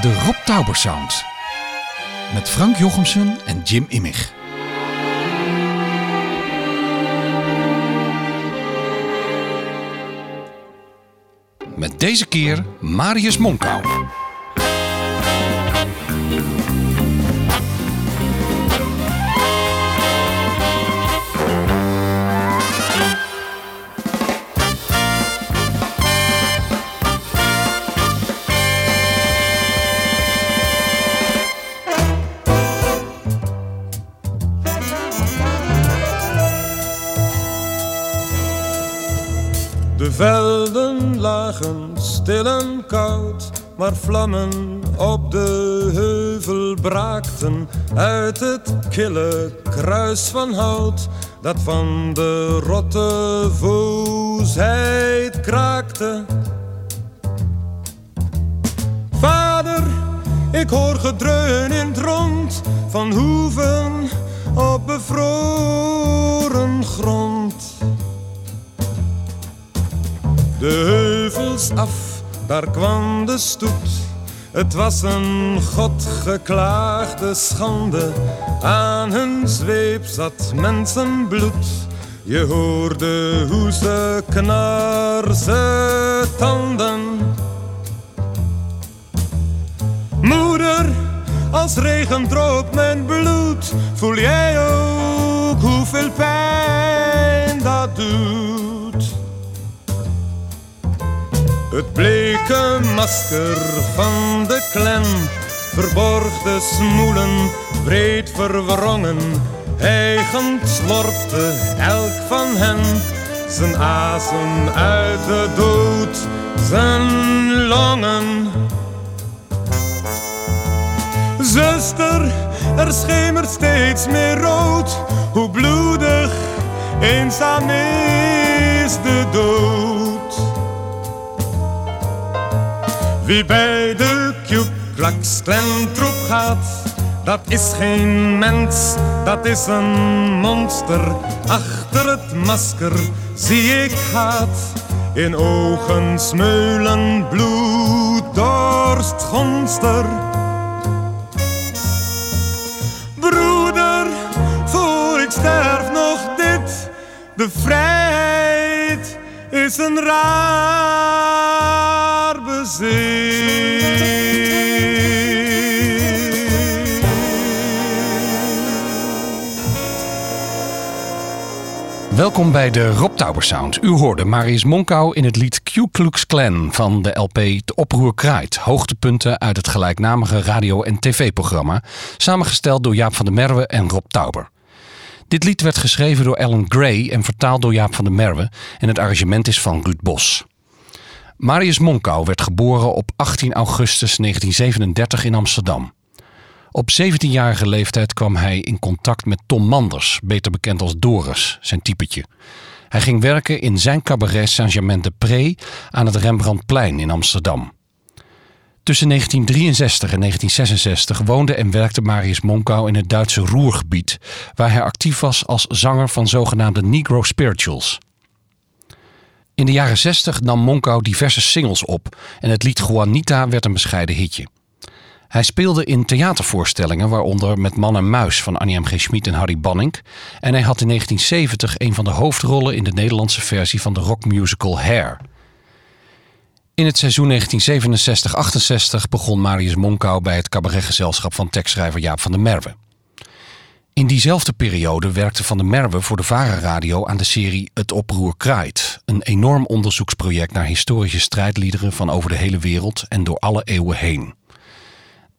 De Rob Tauber Sound. Met Frank Jochemsen en Jim Immig. Met deze keer Marius Monkau. Vlammen op de heuvel braakten uit het kille kruis van hout dat van de rotte voosheid kraakte. Vader, ik hoor gedreun in het rond van hoeven op bevroren grond. De heuvels af, daar kwam Het was een godgeklaagde schande. Aan hun zweep zat mensenbloed. Je hoorde hoe ze knarsen tanden. Moeder, als regen droopt mijn bloed. Voel jij ook hoeveel pijn Het bleke masker van de klem verborg de smoelen breed verwrongen. Hijgend slorpte elk van hen zijn asem uit de dood, zijn longen. Zuster, er schemert steeds meer rood, hoe bloedig, eenzaam is de dood. Wie bij de Ku Klux troep gaat, dat is geen mens, dat is een monster. Achter het masker zie ik haat, in ogen smeulen bloed, dorst, gonster. Broeder, voor ik sterf nog dit, de vrijheid is een Welkom bij de Rob Tauber Sound. U hoorde Marius Monkau in het lied Ku Klux Klan van de LP De Oproer Kraait. Hoogtepunten uit het gelijknamige radio- en tv-programma. Samengesteld door Jaap van der Merwe en Rob Tauber. Dit lied werd geschreven door Alan Gray en vertaald door Jaap van der Merwe. En het arrangement is van Ruud Bos. Marius Monkau werd geboren op 18 augustus 1937 in Amsterdam. Op 17-jarige leeftijd kwam hij in contact met Tom Manders, beter bekend als Doris, zijn typetje. Hij ging werken in zijn cabaret Saint-Germain-de-Pré aan het Rembrandtplein in Amsterdam. Tussen 1963 en 1966 woonde en werkte Marius Monkau in het Duitse Roergebied, waar hij actief was als zanger van zogenaamde Negro Spirituals. In de jaren 60 nam Monkau diverse singles op en het lied Juanita werd een bescheiden hitje. Hij speelde in theatervoorstellingen, waaronder Met Man en Muis van Annie M. G. Schmid en Harry Banning. En hij had in 1970 een van de hoofdrollen in de Nederlandse versie van de rockmusical Hair. In het seizoen 1967-68 begon Marius Monkau bij het cabaretgezelschap van tekstschrijver Jaap van der Merwe. In diezelfde periode werkte Van der Merwe voor de Vara Radio aan de serie Het Oproer Kraait. Een enorm onderzoeksproject naar historische strijdliederen van over de hele wereld en door alle eeuwen heen.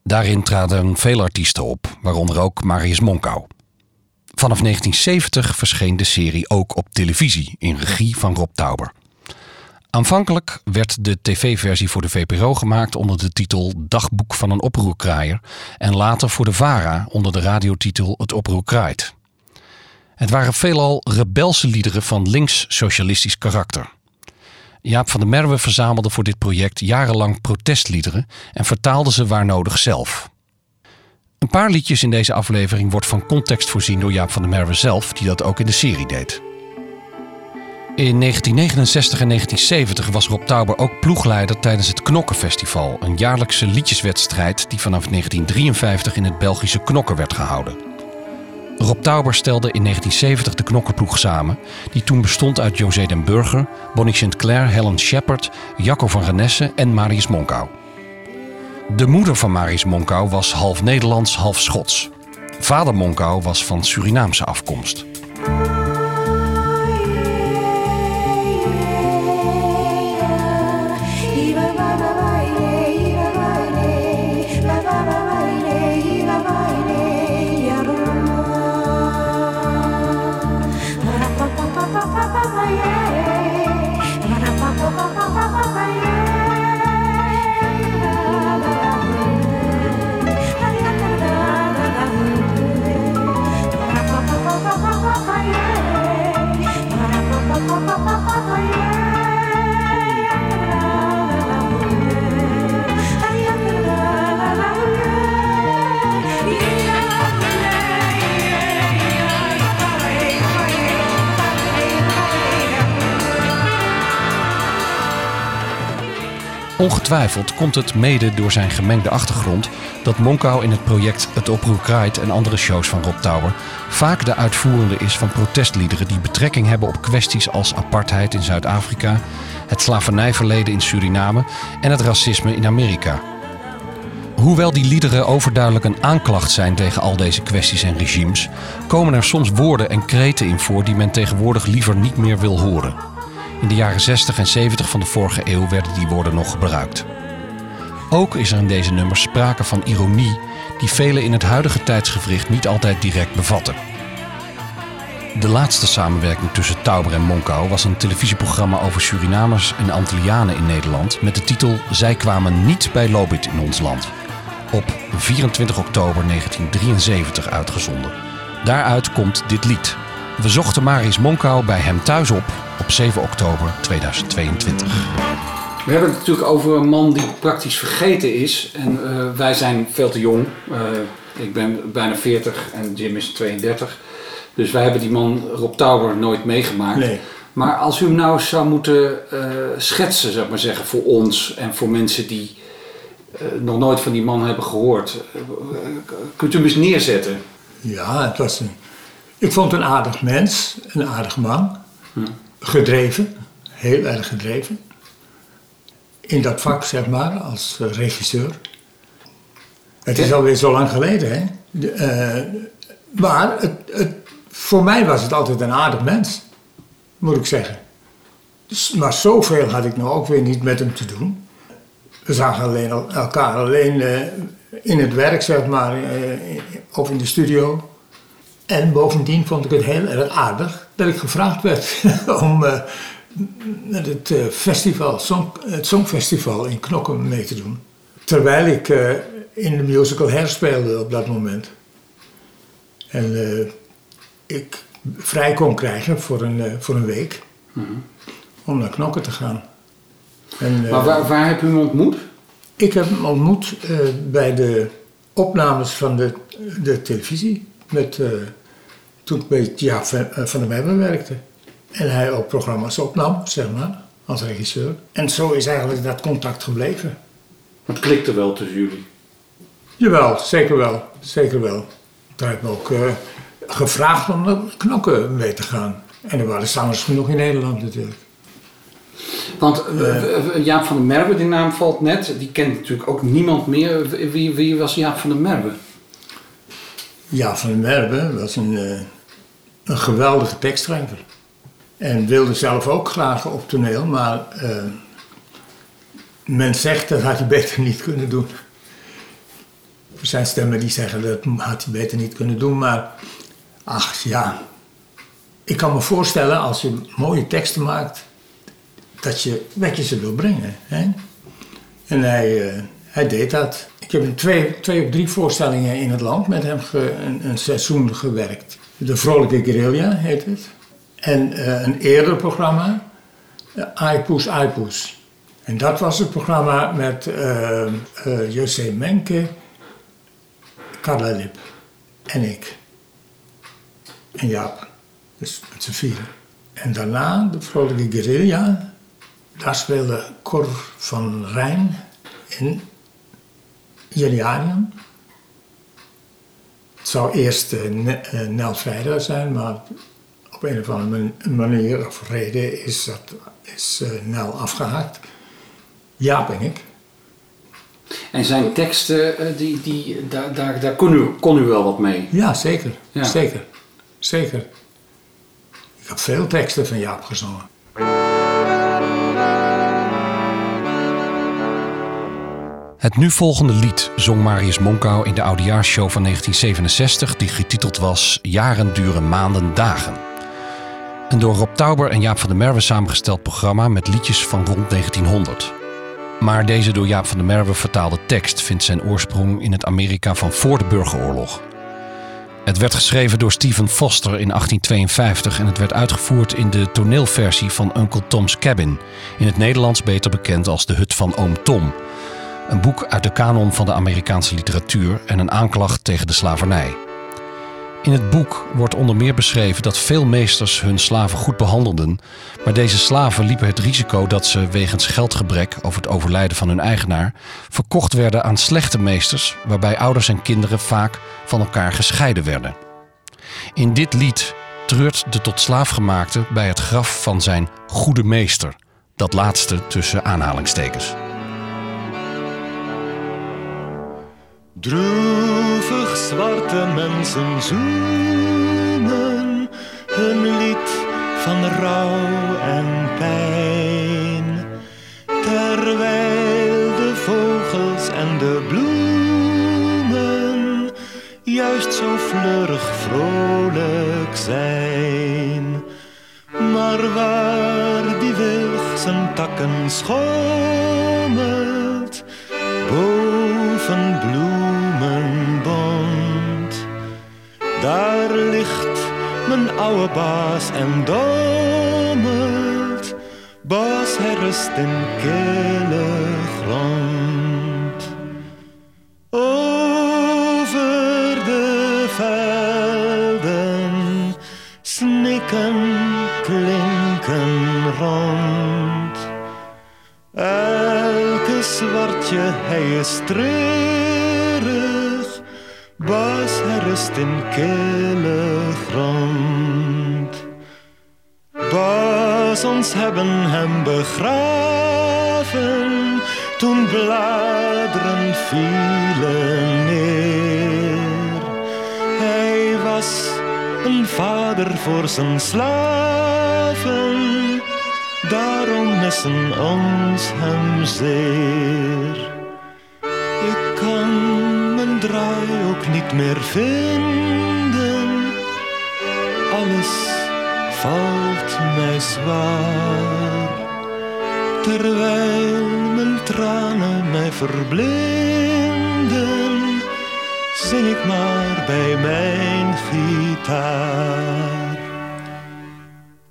Daarin traden veel artiesten op, waaronder ook Marius Monkau. Vanaf 1970 verscheen de serie ook op televisie in regie van Rob Tauber. Aanvankelijk werd de tv-versie voor de VPRO gemaakt onder de titel Dagboek van een oproerkraaier en later voor de VARA onder de radiotitel Het Oproer Kraait. Het waren veelal rebelse liederen van links-socialistisch karakter. Jaap van der Merwe verzamelde voor dit project jarenlang protestliederen en vertaalde ze waar nodig zelf. Een paar liedjes in deze aflevering wordt van context voorzien door Jaap van der Merwe zelf, die dat ook in de serie deed. In 1969 en 1970 was Rob Tauber ook ploegleider tijdens het Knokkenfestival, een jaarlijkse liedjeswedstrijd die vanaf 1953 in het Belgische Knokken werd gehouden. Rob Tauber stelde in 1970 de Knokkenploeg samen, die toen bestond uit José den Burger, Bonnie Sinclair, Helen Shepard, Jacco van Renesse en Marius Monkau. De moeder van Marius Monkau was half Nederlands, half Schots. Vader Monkau was van Surinaamse afkomst. Thank you. Ongetwijfeld komt het mede door zijn gemengde achtergrond dat Monkau in het project Het Oproer Kraait en andere shows van Rob Tower vaak de uitvoerende is van protestliederen die betrekking hebben op kwesties als apartheid in Zuid-Afrika, het slavernijverleden in Suriname en het racisme in Amerika. Hoewel die liederen overduidelijk een aanklacht zijn tegen al deze kwesties en regimes, komen er soms woorden en kreten in voor die men tegenwoordig liever niet meer wil horen. In de jaren 60 en 70 van de vorige eeuw werden die woorden nog gebruikt. Ook is er in deze nummers sprake van ironie die velen in het huidige tijdsgevricht niet altijd direct bevatten. De laatste samenwerking tussen Tauber en Monkau was een televisieprogramma over Surinamers en Antillianen in Nederland met de titel Zij kwamen niet bij Lobit in ons land. Op 24 oktober 1973 uitgezonden. Daaruit komt dit lied. We zochten Maris Monkau bij hem thuis op op 7 oktober 2022. We hebben het natuurlijk over een man die praktisch vergeten is. En uh, wij zijn veel te jong. Uh, ik ben bijna 40 en Jim is 32. Dus wij hebben die man Rob Tauber nooit meegemaakt. Nee. Maar als u hem nou zou moeten uh, schetsen, zou ik maar zeggen, voor ons en voor mensen die nog nooit van die man hebben gehoord. kunt u hem eens neerzetten? Ja, het was een, ik vond een aardig mens, een aardig man. Hm. Gedreven, heel erg gedreven. In dat vak, zeg maar, als regisseur. Het is alweer zo lang geleden, hè. De, uh, maar het, het, voor mij was het altijd een aardig mens, moet ik zeggen. Dus, maar zoveel had ik nou ook weer niet met hem te doen. We zagen alleen elkaar alleen uh, in het werk, zeg maar, uh, of in de studio. En bovendien vond ik het heel erg aardig dat ik gevraagd werd om uh, het uh, festival, song, het Songfestival in Knokken mee te doen. Terwijl ik uh, in de musical herspeelde op dat moment. En ik vrij kon krijgen voor een, voor een week Mhm. mm -hmm. om naar Knokken te gaan. En, maar waar, waar heb u hem ontmoet? Ik heb hem ontmoet bij de opnames van de, de televisie. Met, uh, toen ik bij Jaap van der Merwe werkte. En hij ook programma's opnam, zeg maar, als regisseur. En zo is eigenlijk dat contact gebleven. Het klikte wel tussen jullie? Jawel, zeker wel. Zeker wel. Toen heb ik me ook uh, gevraagd om naar knokken mee te gaan. En er waren zangers genoeg in Nederland natuurlijk. Want uh, Jaap van der Merwe, die naam valt net, die kent natuurlijk ook niemand meer. Wie, wie was Jaap van der Merwe? Jaap van Merwe was een, uh, een geweldige tekstschrijver. En wilde zelf ook graag op toneel, maar uh, men zegt dat had hij beter niet kunnen doen. Er zijn stemmen die zeggen dat had hij beter niet kunnen doen, maar ach ja. Ik kan me voorstellen als je mooie teksten maakt, dat je, dat je ze wil brengen. Hè? En hij, uh, hij deed dat. Ik heb twee, twee of drie voorstellingen in het land met hem een, een, seizoen gewerkt. De Vrolijke Guerrilla heet het. En uh, een eerder programma, uh, Aipoes Aipoes. En dat was het programma met uh, Menke, Carla Lip en ik. En Jaap. Dus met z'n vieren. En daarna de Vrolijke Guerilla. Daar speelde Cor van Rijn in Julianium. Het zou eerst uh, Nel Vrijder zijn, maar op een of andere manier of reden is, dat, is uh, Nel afgehaakt. Jaap en ik. En zijn teksten, die, die, daar, daar, daar kon, u, kon u wel wat mee? Ja, zeker. Ja. Zeker. Zeker. Ik heb veel teksten van Jaap gezongen. Het nu volgende lied zong Marius Monkau in de oudejaarsshow van 1967, die getiteld was Jaren duren maanden dagen. Een door Rob Tauber en Jaap van der Merwe samengesteld programma met liedjes van rond 1900. Maar deze door Jaap van der Merwe vertaalde tekst vindt zijn oorsprong in het Amerika van voor de burgeroorlog. Het werd geschreven door Stephen Foster in 1852 en het werd uitgevoerd in de toneelversie van Uncle Tom's Cabin, in het Nederlands beter bekend als De Hut van Oom Tom. Een boek uit de kanon van de Amerikaanse literatuur en een aanklacht tegen de slavernij. In het boek wordt onder meer beschreven dat veel meesters hun slaven goed behandelden, maar deze slaven liepen het risico dat ze wegens geldgebrek of het overlijden van hun eigenaar verkocht werden aan slechte meesters, waarbij ouders en kinderen vaak van elkaar gescheiden werden. In dit lied treurt de tot slaafgemaakte bij het graf van zijn goede meester, dat laatste tussen aanhalingstekens. Droevig zwarte mensen zoenen hun lied van rouw en pijn. Terwijl de vogels en de bloemen juist zo fleurig vrolijk zijn. Maar waar die wilg zijn takken schommelt, mijn oude baas en dommelt. Baas, hij rust in kille grond. Over de velden snikken, klinken rond. Elke zwartje, hij is. Hij rust in kille grond. Baas, ons hebben hem begraven. Toen bladeren vielen neer. Hij was een vader voor zijn slaven. Daarom missen ons hem zeer. Draai ook niet meer vinden. Alles valt mij zwaar. Terwijl mijn tranen mij verblinden, zing ik maar bij mijn gitaar.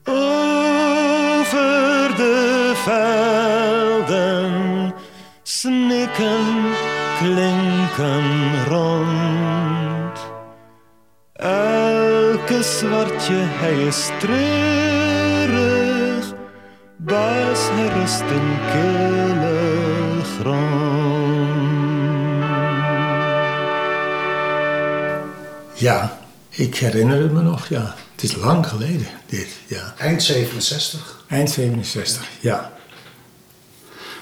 Over de velden snikken, rond. Elke zwartje, hij is treurig. Baas, hij rust in kille grond. Ja, ik herinner het me nog, ja. Het is lang geleden, dit, ja. Eind 67. Eind 67, ja.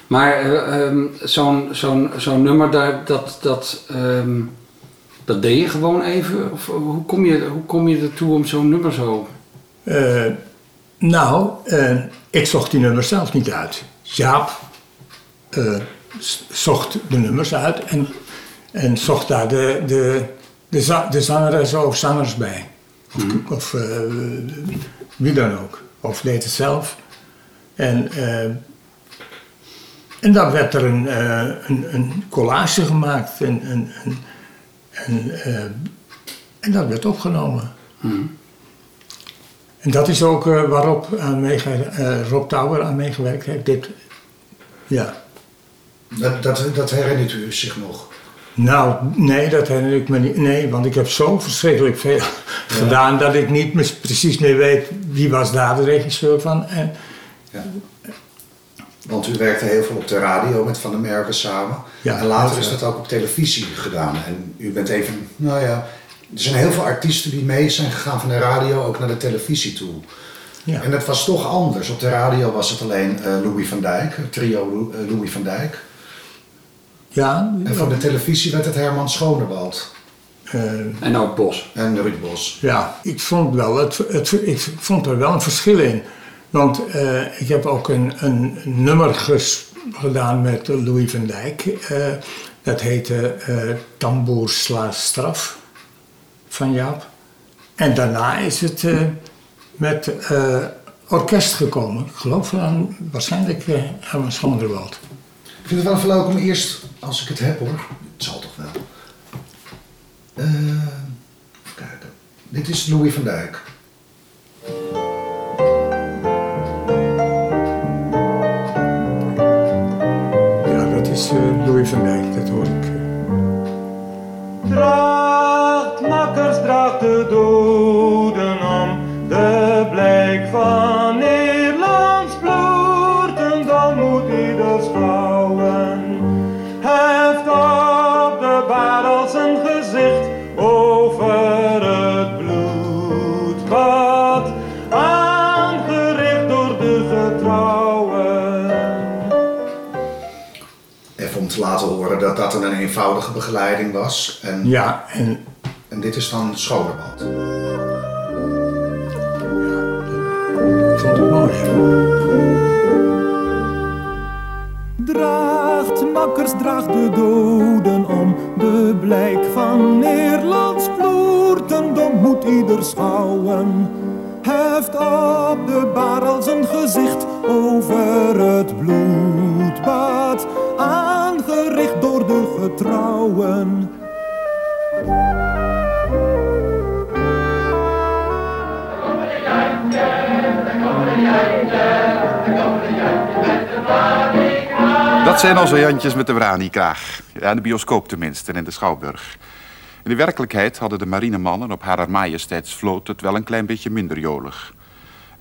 Maar eh, ehm, zo'n zo'n zo'n nummer, daar, dat, dat, ehm, dat deed je gewoon even? Of hoe kom je, hoe kom je ertoe om zo'n nummer zo... Eh, nou, eh, ik zocht die nummers zelf niet uit. Jaap eh, zocht de nummers uit en, en zocht daar de, de, de, za- de zangeres of zangers bij. Of, of eh, wie dan ook. Of deed het zelf. En, eh, en dan werd er een, eh, een, een collage gemaakt en, en, en, en, eh, en dat werd opgenomen. En dat is ook eh, waarop aan Rob Tauber aan meegewerkt heeft. Dit, ja. Dat, dat, dat herinnert u zich nog. Nou, nee, dat herinner ik me niet. Nee, want ik heb zo verschrikkelijk veel gedaan dat ik niet precies meer weet wie was daar de regisseur van. En, Ja. Want u werkte heel veel op de radio met Van der Merwe samen. Ja, en later dat, is dat ook op televisie gedaan. En u bent even, nou ja, er zijn heel veel artiesten die mee zijn gegaan van de radio ook naar de televisie toe. ja. En het was toch anders. Op de radio was het alleen eh, Louis van Dijk, het trio eh, Louis van Dijk. ja, En voor de televisie werd het Herman Schonewald eh, En ook Bos. en Ruud Bos. Ja, ik vond, wel het, het, ik vond er wel een verschil in. Want eh, ik heb ook een, een nummer gedaan met Louis van Dijk. eh, dat heette eh Tamboer sla straf van Jaap. En daarna is het met orkest gekomen. Ik geloof aan waarschijnlijk eh Herman Schonderwald. Ik vind het wel even leuk om eerst, als ik het heb hoor, het zal toch wel. Even kijken. Dit is Louis van Dijk. Ja, dat is eh, Louis van Dijk, dat hoor ik. Dat dat een eenvoudige begeleiding was. En, Ja, en en dit is dan vond het mooi. Draagt, makkers, draagt de doden om. De blijk van Nederlands bloedendom moet ieder schouwen. Heft op de barrel zijn gezicht over het bloedbad. Aangericht Dat zijn onze Jantjes met de Brani-kraag. Ja, de bioscoop tenminste, en in de Schouwburg. In de werkelijkheid hadden de marinemannen op Haar Majesteitsvloot het wel een klein beetje minder jolig.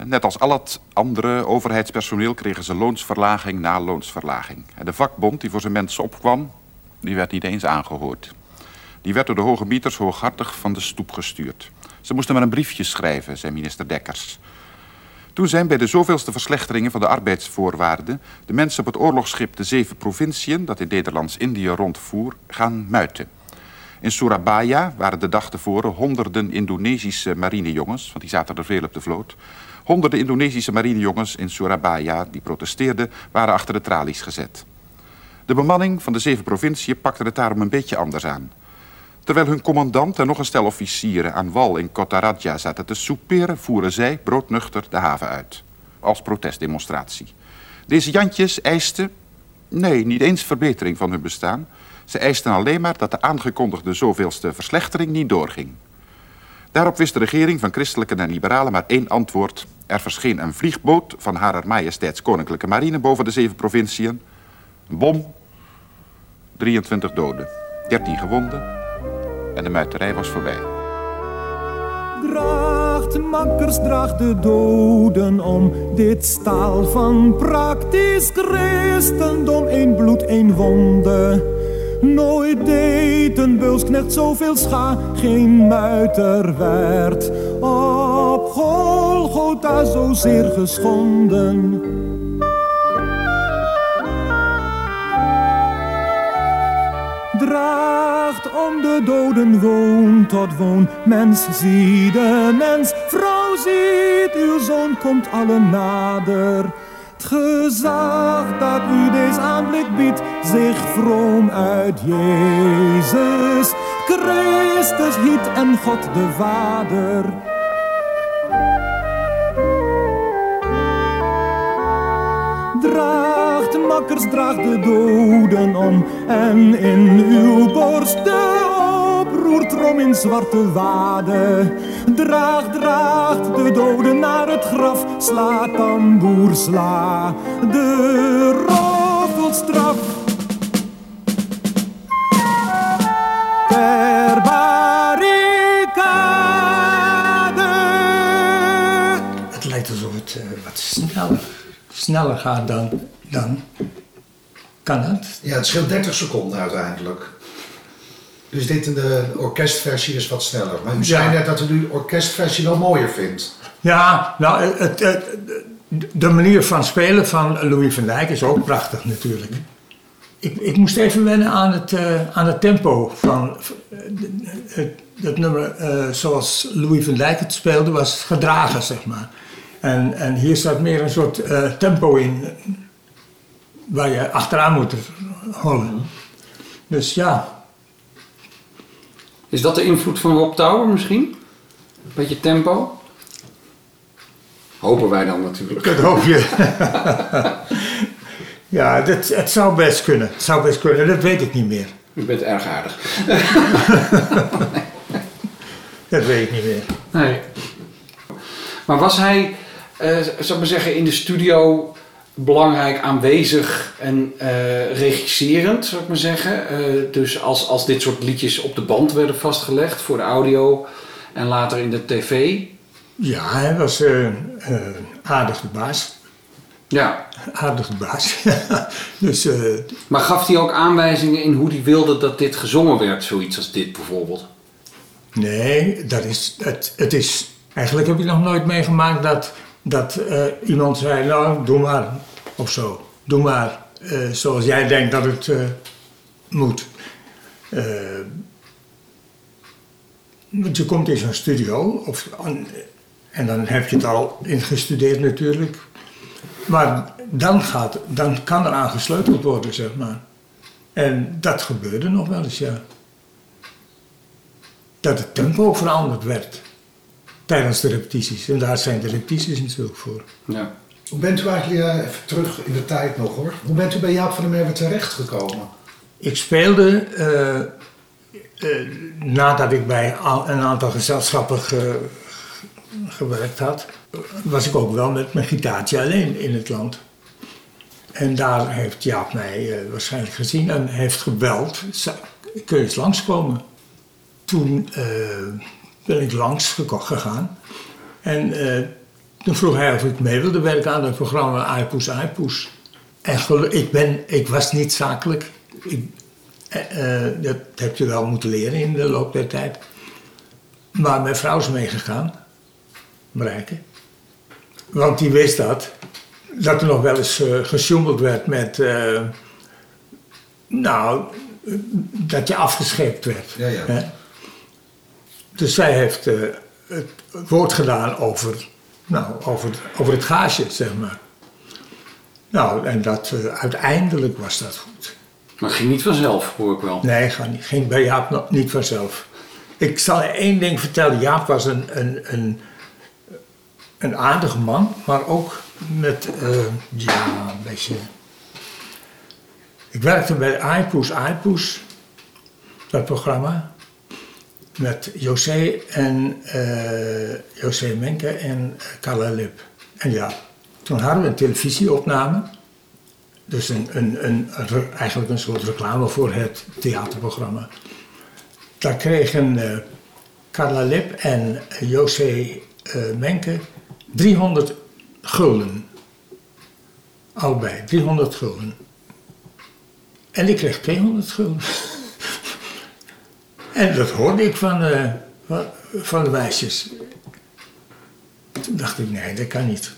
Net als al het andere overheidspersoneel kregen ze loonsverlaging na loonsverlaging. En de vakbond die voor zijn mensen opkwam, die werd niet eens aangehoord. Die werd door de hoge hooghartig van de stoep gestuurd. Ze moesten maar een briefje schrijven, zei minister Dekkers. Toen zijn bij de zoveelste verslechteringen van de arbeidsvoorwaarden de mensen op het oorlogsschip de Zeven Provinciën, dat in Nederlands-Indië rondvoer, gaan muiten. In Surabaya waren de dag tevoren honderden Indonesische marinejongens, want die zaten er veel op de vloot. Honderden Indonesische marinejongens in Surabaya die protesteerden, waren achter de tralies gezet. De bemanning van de Zeven Provinciën pakte het daarom een beetje anders aan. Terwijl hun commandant en nog een stel officieren aan wal in Kotaradja zaten te soeperen, voeren zij broodnuchter de haven uit. Als protestdemonstratie. Deze Jantjes eisten, nee, niet eens verbetering van hun bestaan. Ze eisten alleen maar dat de aangekondigde zoveelste verslechtering niet doorging. Daarop wist de regering van christelijke en liberalen maar één antwoord. Er verscheen een vliegboot van Harer Majesteits Koninklijke Marine boven de zeven provinciën. Een bom, 23 doden, 13 gewonden en de muiterij was voorbij. Draagt, makkers, draagt de doden om. Dit staal van praktisch christendom. één bloed, één wonde. Nooit deed een beulsknecht zoveel scha. Geen muiter werd op Golgotha zozeer geschonden. Draagt om de doden woon tot woon. Mens zie de mens, vrouw ziet uw zoon, komt alle nader. Het gezag dat u deze aanblik biedt, zich vroom uit Jezus Christus hiet en God de Vader nachtmakkers draagt de doden om. En in uw borst de oproertrom in zwarte waden. Draag, draagt de doden naar het graf. Sla, tamboer, sla de roffelstraf. straf, barricade. Het lijkt alsof het eh, wat sneller, sneller gaat dan dan kan het. Ja, het scheelt 30 seconden uiteindelijk. Dus dit in de orkestversie is wat sneller. Maar u zei Ja. net dat u de orkestversie wel mooier vindt. Ja, nou, het, het, de manier van spelen van Louis van Dijk is ook prachtig natuurlijk. Ik, ik moest even wennen aan het, eh, aan het tempo van eh, het, het nummer eh, zoals Louis van Dijk het speelde, was gedragen, zeg maar. En, en hier staat meer een soort tempo in waar je achteraan moet hollen. Dus ja, Is dat de invloed van Rob Tower misschien? Beetje tempo? Hopen wij dan natuurlijk. Dat hoop je. ja, dat, het zou best kunnen. Het zou best kunnen, dat weet ik niet meer. U bent erg aardig. Dat weet ik niet meer. Nee. Maar was hij, eh zou ik maar zeggen, in de studio belangrijk aanwezig en eh, regisserend, zou ik maar zeggen? Eh, dus als, als dit soort liedjes op de band werden vastgelegd voor de audio en later in de tv. Ja, hij was eh, eh, aardig de baas. Ja. Aardig de baas. dus Maar gaf hij ook aanwijzingen in hoe hij wilde dat dit gezongen werd? Zoiets als dit bijvoorbeeld. nee, dat is, het, het is... Eigenlijk heb ik nog nooit meegemaakt dat, dat eh, iemand zei... Nou, doe maar. Of zo. Doe maar eh, zoals jij denkt dat het eh, moet. Want je komt in zo'n studio... Of, en dan heb je het al ingestudeerd natuurlijk. Maar dan, gaat, dan kan er aan gesleuteld worden, zeg maar. En dat gebeurde nog wel eens, ja. Dat het tempo veranderd werd tijdens de repetities. En daar zijn de repetities natuurlijk voor. Ja. Hoe bent u eigenlijk, even terug in de tijd nog hoor. Hoe bent u bij Jaap van der Merwe terechtgekomen? Ik speelde, eh, eh, nadat ik bij een aantal gezelschappen ge- gewerkt had, was ik ook wel met mijn gitaartje alleen in het land. En daar heeft Jaap mij eh, waarschijnlijk gezien en heeft gebeld. "Zou- Kun je eens langskomen? Toen eh, ben ik langs gegaan. En eh, toen vroeg hij of ik mee wilde werken aan het programma Aipoes Aipoes. En ik, ben, ik was niet zakelijk. Ik, eh, eh, dat heb je wel moeten leren in de loop der tijd. Maar mijn vrouw is meegegaan, Marijke. Want die wist dat. Dat er nog wel eens eh gesjoemeld werd met. eh, nou, dat je afgescheept werd. Ja, ja. hè. Dus zij heeft eh, het woord gedaan over, nou, over, over het gaasje, zeg maar. Nou, en dat, eh, uiteindelijk was dat goed. Maar het ging niet vanzelf, hoor ik wel. Nee, niet- ging bij Jaap nog niet vanzelf. Ik zal je één ding vertellen. Jaap was een, een, een, een aardige man, maar ook met, eh, ja, een beetje... Ik werkte bij Aipoes Aipoes, dat programma, met José en eh, José Menke en Carla Lip. En ja, toen hadden we een televisieopname. Dus een, een, een, eigenlijk een soort reclame voor het theaterprogramma. Daar kregen eh, Carla Lip en José eh, Menke 300 gulden. Allebei, 300 gulden. En ik kreeg 200 gulden. en dat hoorde ik van, eh, van, de meisjes. Toen dacht ik, nee, dat kan niet.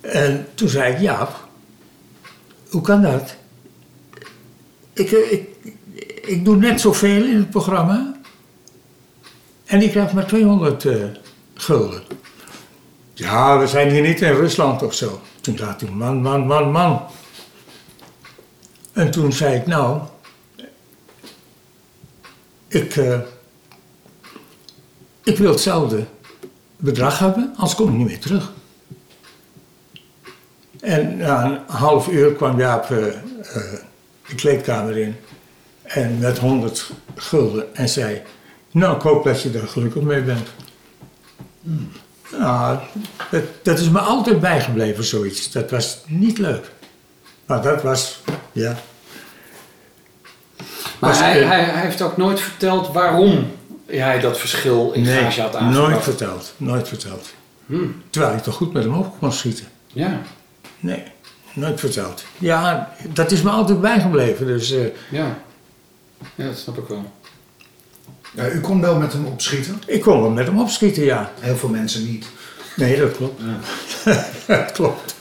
En toen zei ik, Jaap, hoe kan dat? Ik, eh, ik, ik doe net zoveel in het programma. En ik krijg maar 200 eh, gulden. Ja, we zijn hier niet in Rusland of zo. Toen dacht ik, man, man, man, man. En toen zei ik, nou, ik, eh, ik wil hetzelfde bedrag hebben, anders kom ik niet meer terug. En na een half uur kwam Jaap eh, de kleedkamer in. En met 100 gulden. En zei: Nou, ik hoop dat je er gelukkig mee bent. Nou, dat is me altijd bijgebleven, zoiets. Dat was niet leuk. Maar dat was, ja. Maar Was, hij, hij, hij heeft ook nooit verteld waarom hij dat verschil in gage had aangebracht. nooit verteld. Nooit verteld. Terwijl ik toch goed met hem op kon schieten. Ja, Nee, nooit verteld. Ja, dat is me altijd bijgebleven. Dus eh, ja. Ja, dat snap ik wel. Ja, u kon wel met hem opschieten. ik kon wel met hem opschieten, ja. Heel veel mensen niet. Nee, dat klopt. dat klopt.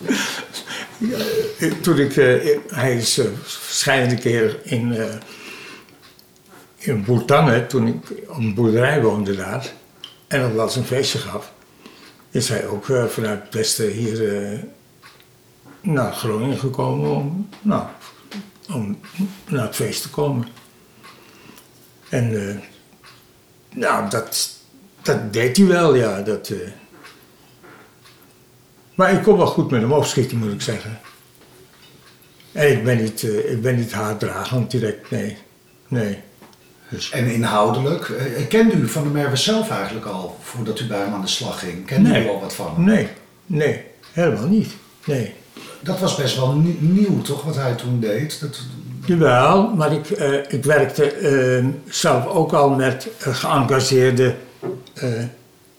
Ja, eh, toen ik, eh, hij is eh, verschillende keer in, eh in Boertangen, toen ik op een boerderij woonde daar, en dat was een feestje gaf, is hij ook eh, vanuit het westen hier eh, naar Groningen gekomen om, nou, om naar het feest te komen. En eh, nou, dat, dat deed hij wel, ja. Dat. Maar ik kon wel goed met hem opschieten, moet ik zeggen. En ik ben niet, ik ben niet direct, nee. Nee. Dus, En inhoudelijk, eh, kende u Van der Merwe zelf eigenlijk al voordat u bij hem aan de slag ging? Kende Nee. u al wat van hem? nee, nee, helemaal niet. Nee. Dat was best wel nie- nieuw, toch, wat hij toen deed? Dat, Jawel, maar ik, eh, ik werkte eh, zelf ook al met eh, geëngageerde eh,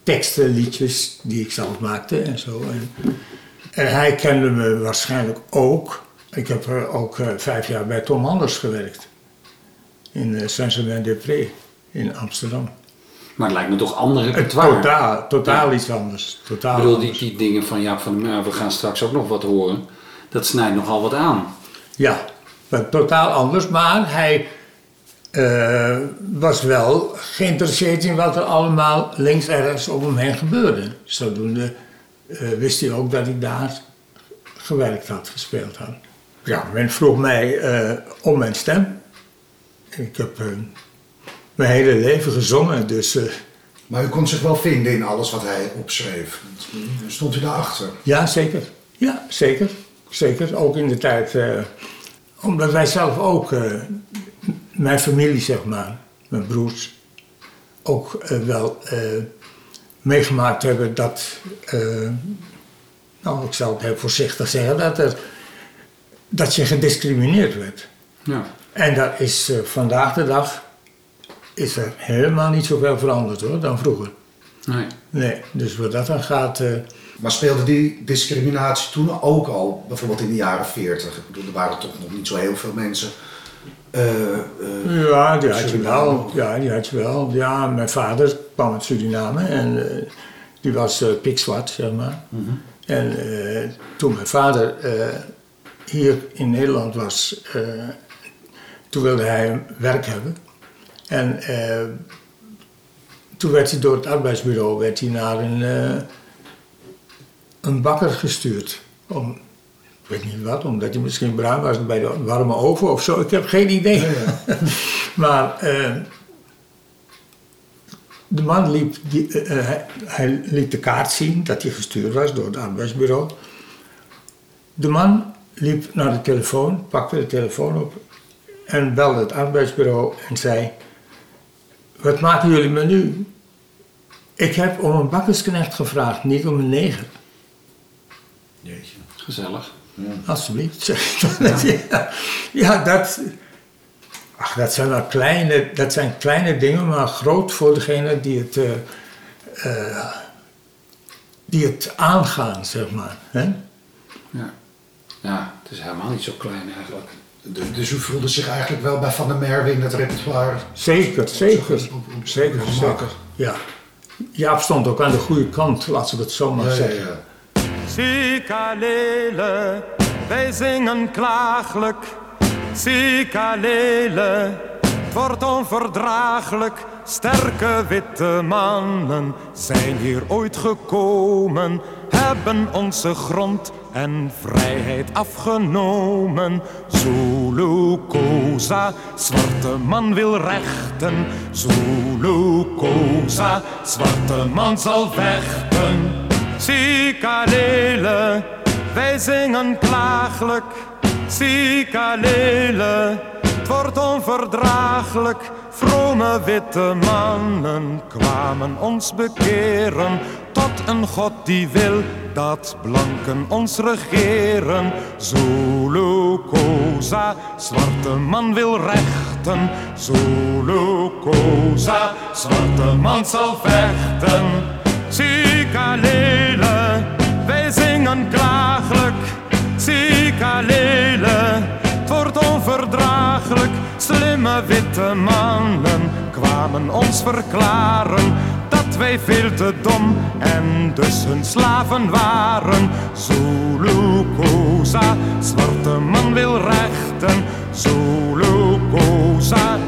teksten, liedjes die ik zelf maakte en zo. En, en hij kende me waarschijnlijk ook. Ik heb er ook eh, vijf jaar bij Tom Anders gewerkt. In uh, Saint-Germain-des-Prés in Amsterdam. Maar het lijkt me toch ander Eh, repertoire. totaal, totaal iets anders. Totaal Ik bedoel, die, die dingen van Jaap van der Meer, we gaan straks ook nog wat horen. Dat snijdt nogal wat aan. Ja, maar totaal anders. Maar hij eh, was wel geïnteresseerd in wat er allemaal links ergens om hem heen gebeurde. Zodoende eh, wist hij ook dat ik daar gewerkt had, gespeeld had. Ja, men vroeg mij eh, om mijn stem. Ik heb eh, mijn hele leven gezongen, dus eh, maar u kon zich wel vinden in alles wat hij opschreef. Stond u daarachter? Ja, zeker. Ja, zeker. Zeker. Ook in de tijd. eh, omdat wij zelf ook, eh, mijn familie zeg maar, mijn broers, ook wel eh, meegemaakt hebben dat, eh, nou ik zal het heel voorzichtig zeggen, dat, er, dat je gediscrimineerd werd. Ja. En dat is eh, vandaag de dag, is er helemaal niet zoveel veranderd hoor, dan vroeger. Nee. Nee, dus wat dat dan gaat... eh, Maar speelde die discriminatie toen ook al, bijvoorbeeld in de jaren 40? Ik bedoel, er waren toch nog niet zo heel veel mensen. eh, eh, Ja, die had je wel. Ja, die had je wel. Ja, mijn vader kwam uit Suriname en eh, die was pikzwart, zeg maar. En eh, toen mijn vader eh, hier in Nederland was, eh, toen wilde hij werk hebben. En eh, toen werd hij door het arbeidsbureau werd hij naar een, eh, een bakker gestuurd. Om, ik weet niet wat, omdat hij misschien bruin was bij de warme oven of zo. Ik heb geen idee. maar eh, de man liep, die, hij, hij liet de kaart zien dat hij gestuurd was door het arbeidsbureau. De man liep naar de telefoon, pakte de telefoon op en belde het arbeidsbureau en zei: Wat maken jullie me nu? Ik heb om een bakkersknecht gevraagd, niet om een neger. Jeetje. Gezellig. Alsjeblieft. zeg ik dan. ja, ja, dat, ach, dat, zijn wel kleine, dat zijn kleine dingen, maar groot voor degene die het, eh, eh, die het aangaan, zeg maar. Hè? Ja. ja, het is helemaal niet zo klein eigenlijk. Dus, dus u voelde zich eigenlijk wel bij Van der Merwe in het repertoire? Zeker, zeker. op- op- op- Zeker, zeker. Ja. Jaap stond ook aan de goede kant, laten we het zo maar Ja, ja, zeggen. ja. Sikalele, wij zingen klagelijk. Sikalele, het wordt onverdraaglijk. Sterke witte mannen zijn hier ooit gekomen, hebben onze grond en vrijheid afgenomen. Zulu Koza, zwarte man wil rechten. Zulu Koza, zwarte man zal vechten. Sikalele, wij zingen klagelijk. Sikalele, het wordt onverdraaglijk. Vrome witte mannen kwamen ons bekeren. Tot een God die wil dat blanken ons regeren. Zulu Koza, zwarte man wil rechten. Zulu Koza, zwarte man zal vechten. Zikalele, wij zingen klagelijk. Zikalele, onverdraaglijk. Slimme witte mannen kwamen ons verklaren dat wij veel te dom en dus hun slaven waren. Zulu Koza, zwarte man wil rechten. Zulu Koza,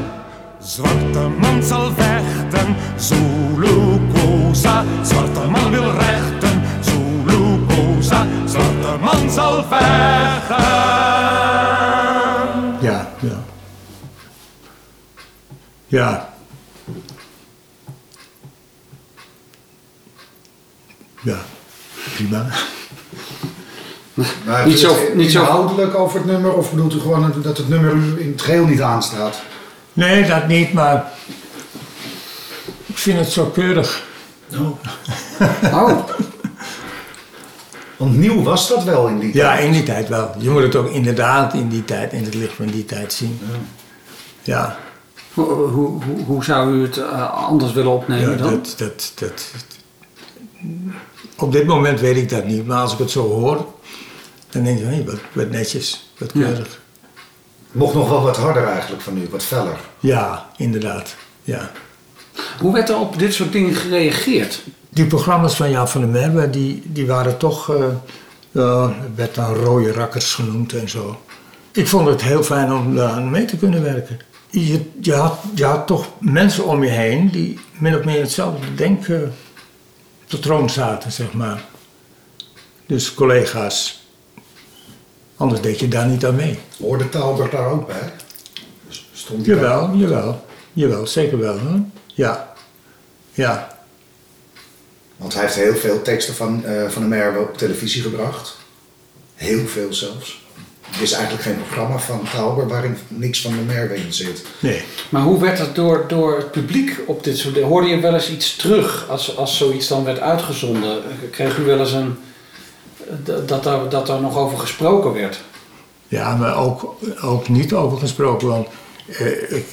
zwarte man zal vechten. Zulu Koza, zwarte man wil rechten. Zulu Koza, zwarte man zal vechten. Ja. Ja, prima. Maar Niet zo- het niet zo- inhoudelijk over het nummer of bedoelt u gewoon dat het nummer u in het geheel niet aanstaat? Nee, dat niet, maar ik vind het zo keurig. Oh, Want nieuw was dat wel in die Ja, tijd. in die tijd wel. Je moet het ook inderdaad in die tijd, in het licht van die tijd zien. Ja, hoe, hoe, zou u het eh, anders willen opnemen ja dan? dat, dat, dat, Op dit moment weet ik dat niet, maar als ik het zo hoor, dan denk ik, hé, wat, wat netjes, wat Ja. keurig. Mocht nog wel wat harder eigenlijk van u, wat feller. Ja, inderdaad. Ja. Hoe werd er op dit soort dingen gereageerd? Die programma's van Jaap van der Merwe, die, die waren toch, eh het werd dan rode rakkers genoemd en zo. Ik vond het heel fijn om daar aan mee te kunnen werken. Je, je, had, je had toch mensen om je heen die min of meer hetzelfde denken te troon zaten, zeg maar. Dus collega's. Anders deed je daar niet aan mee. Hoorde Taalberg daar ook bij? Stond hij daar? Jawel, jawel. Jawel, zeker wel. Hoor. Ja. Ja. Want hij heeft heel veel teksten van, eh, van de Merwe op televisie gebracht. Heel veel zelfs. Is eigenlijk geen programma van Taalber waarin niks van de Merwe in zit. Nee. Maar hoe werd dat door, door het publiek op dit soort Hoorde je wel eens iets terug als, als zoiets dan werd uitgezonden? Kreeg u wel eens een... Dat er, dat er nog over gesproken werd? Ja, maar ook, ook niet over gesproken. Want eh, ik,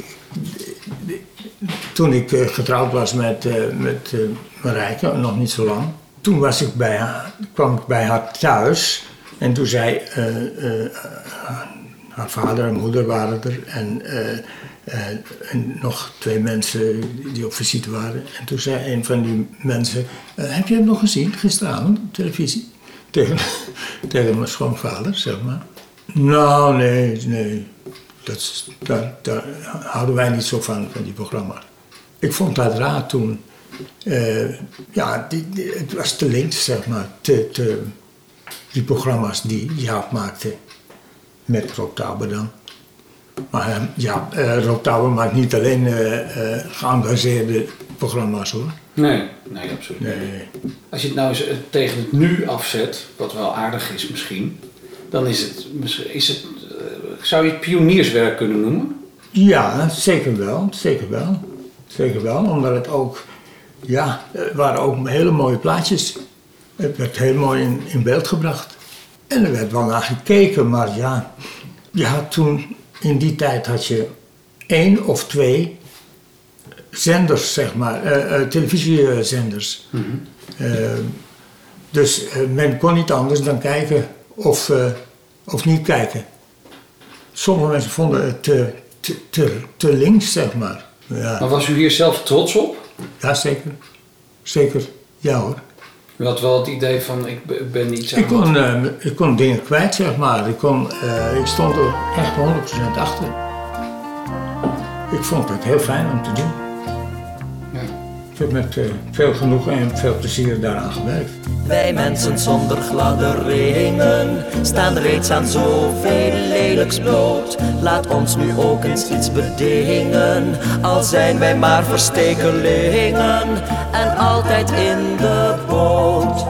toen ik eh, getrouwd was met, eh, met eh, Marijke, nog niet zo lang, toen was ik bij haar, kwam ik bij haar thuis. En toen zei eh, eh, haar vader en moeder waren er. En, eh, eh, nog twee mensen die op visite waren. En toen zei een van die mensen: eh, Heb je het nog gezien gisteravond op televisie? Tegen, tegen mijn schoonvader, zeg maar. Nou, nee, nee. Dat, daar, daar houden wij niet zo van, van die programma's. Ik vond dat raar toen. Eh, ja, die, het was te links, zeg maar. Te, die programma's die Jaap maakte. Met Rob dan. Maar eh, ja, eh Rob maakt niet alleen eh, geëngageerde programma's hoor. Nee, nee, absoluut Nee, niet. Als je het nou eens tegen het nu afzet, wat wel aardig is misschien, dan is het, is het zou je het pionierswerk kunnen noemen? Ja, zeker wel. Zeker wel. Zeker wel, omdat het ook... Ja, er waren ook hele mooie plaatjes. Het werd heel mooi in, in beeld gebracht. En er werd wel naar gekeken, maar ja... Je had toen... In die tijd had je één of twee zenders, zeg maar. eh, eh, televisiezenders. Eh, dus men kon niet anders dan kijken of, of niet kijken. Sommige mensen vonden het te, te, te, te links, zeg maar. Ja, Maar was u hier zelf trots op? ja zeker. Zeker. Ja hoor. U had wel het idee van, ik be- ik ben iets aan Ik kon, eh, ik kon dingen kwijt, zeg maar. Ik, kon, eh, ik stond er echt 100% achter. Ik vond het heel fijn om te doen. Heb met eh, veel genoegen en veel plezier daaraan gewerkt. Wij mensen zonder gladde ringen staan reeds aan zoveel lelijks bloot. Laat ons nu ook eens iets bedingen, al zijn wij maar verstekelingen en altijd in de boot.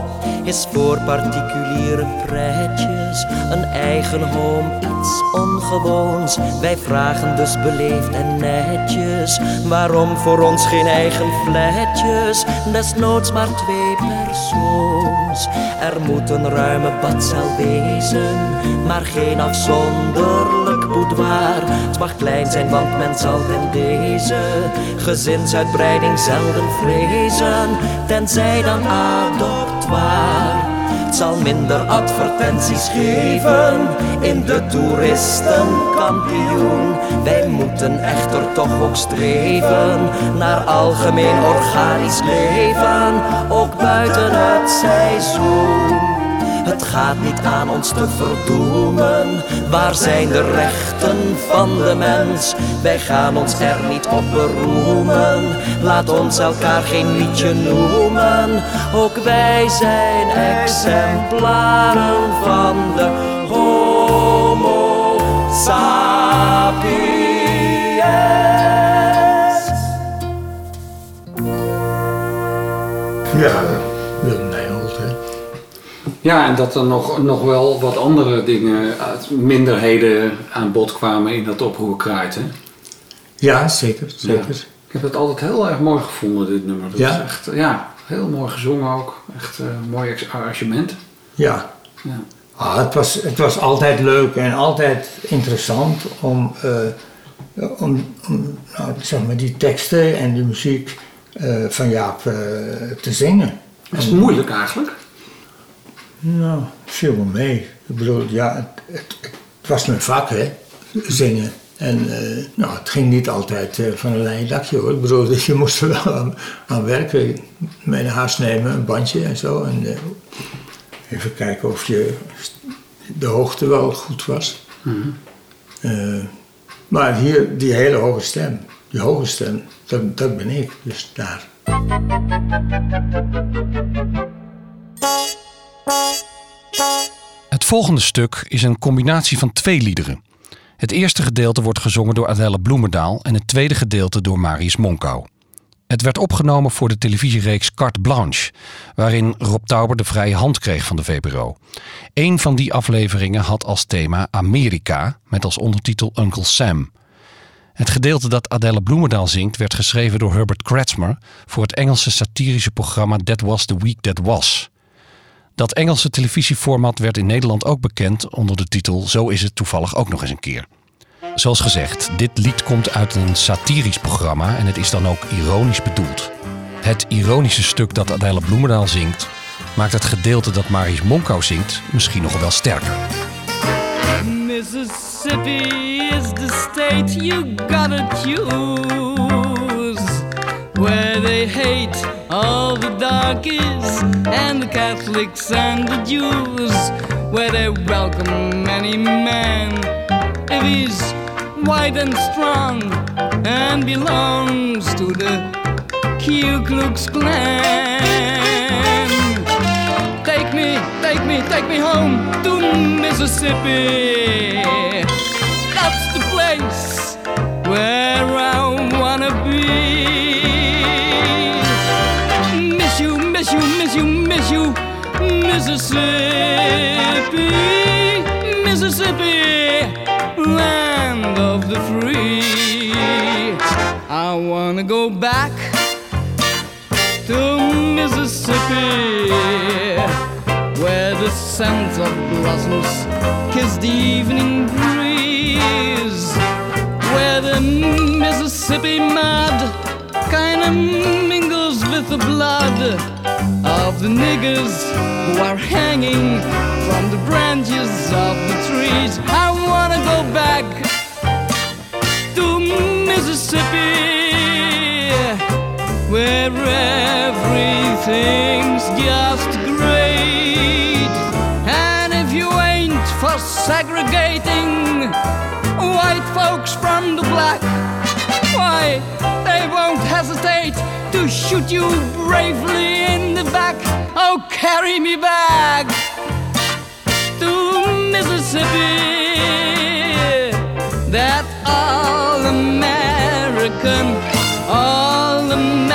Is voor particuliere pretjes een eigen home iets ongewoons. Wij vragen dus beleefd en netjes, waarom voor ons geen eigen flatjes, desnoods maar twee persoons. Er moet een ruime badzaal wezen, maar geen afzonderlijk boudoir. Het mag klein zijn, want men zal in deze gezinsuitbreiding zelden vrezen, tenzij dan Het zal minder advertenties geven in de toeristenkampioen. Wij moeten echter toch ook streven naar algemeen organisch leven, ook buiten het seizoen. Het gaat niet aan ons te verdoemen. Waar zijn de rechten van de mens? Wij gaan ons er niet op beroemen. Laat ons elkaar geen liedje noemen. Ook wij zijn exemplaren van de Homo sapiens. Ja. Ja, en dat er nog, nog wel wat andere dingen, uit minderheden aan bod kwamen in dat oproerkraait. Hè? Ja, zeker, zeker. Ja. Ik heb het altijd heel erg mooi gevonden, dit nummer. Dat Ja? is echt, ja, heel mooi gezongen ook. Echt een mooi ex- arrangement. Ja. Ja. Ah, het, was, het was altijd leuk en altijd interessant om, eh, om, om nou, zeg maar die teksten en die muziek eh, van Jaap eh, te zingen. Is het moeilijk eigenlijk? Nou, viel wel mee. Ik bedoel, ja, het, het, het was mijn vak, hè, zingen. En eh, nou, het ging niet altijd eh, van een lijn dakje hoor. Ik bedoel, je moest er wel aan, aan werken. Een haast nemen, een bandje en zo. En eh, even kijken of je de hoogte wel goed was. Eh, maar hier, die hele hoge stem, die hoge stem, dat, dat ben ik. Dus daar. Volgende stuk is een combinatie van twee liederen. Het eerste gedeelte wordt gezongen door Adelle Bloemendaal en het tweede gedeelte door Marius Monkau. Het werd opgenomen voor de televisiereeks Carte Blanche, waarin Rob Tauber de vrije hand kreeg van de VPRO. Een van die afleveringen had als thema Amerika, met als ondertitel Uncle Sam. Het gedeelte dat Adelle Bloemendaal zingt werd geschreven door Herbert Kratzmer voor het Engelse satirische programma That Was the Week That Was. Dat Engelse televisieformat werd in Nederland ook bekend onder de titel Zo is het toevallig ook nog eens een keer. Zoals gezegd, dit lied komt uit een satirisch programma en het is dan ook ironisch bedoeld. Het ironische stuk dat Adèle Bloemendaal zingt, maakt het gedeelte dat Marius Monkau zingt misschien nog wel sterker. Is the state you. Where they hate all the darkies and the Catholics and the Jews. Where they welcome any man if he's white and strong and belongs to the Ku Klux Klan. Take me, take me, take me home to Mississippi. That's the place where I wanna be. Mississippi, Mississippi, land of the free. I wanna go back to Mississippi, where the scent of blossoms kiss the evening breeze, where the Mississippi mud kinda mingles with the blood of the niggers who are hanging from the branches of the trees. I wanna go back to Mississippi where everything's just great. And if you ain't for segregating white folks from the black, why they won't hesitate to shoot you bravely in the back. Oh, carry me back to Mississippi, that all American, all American,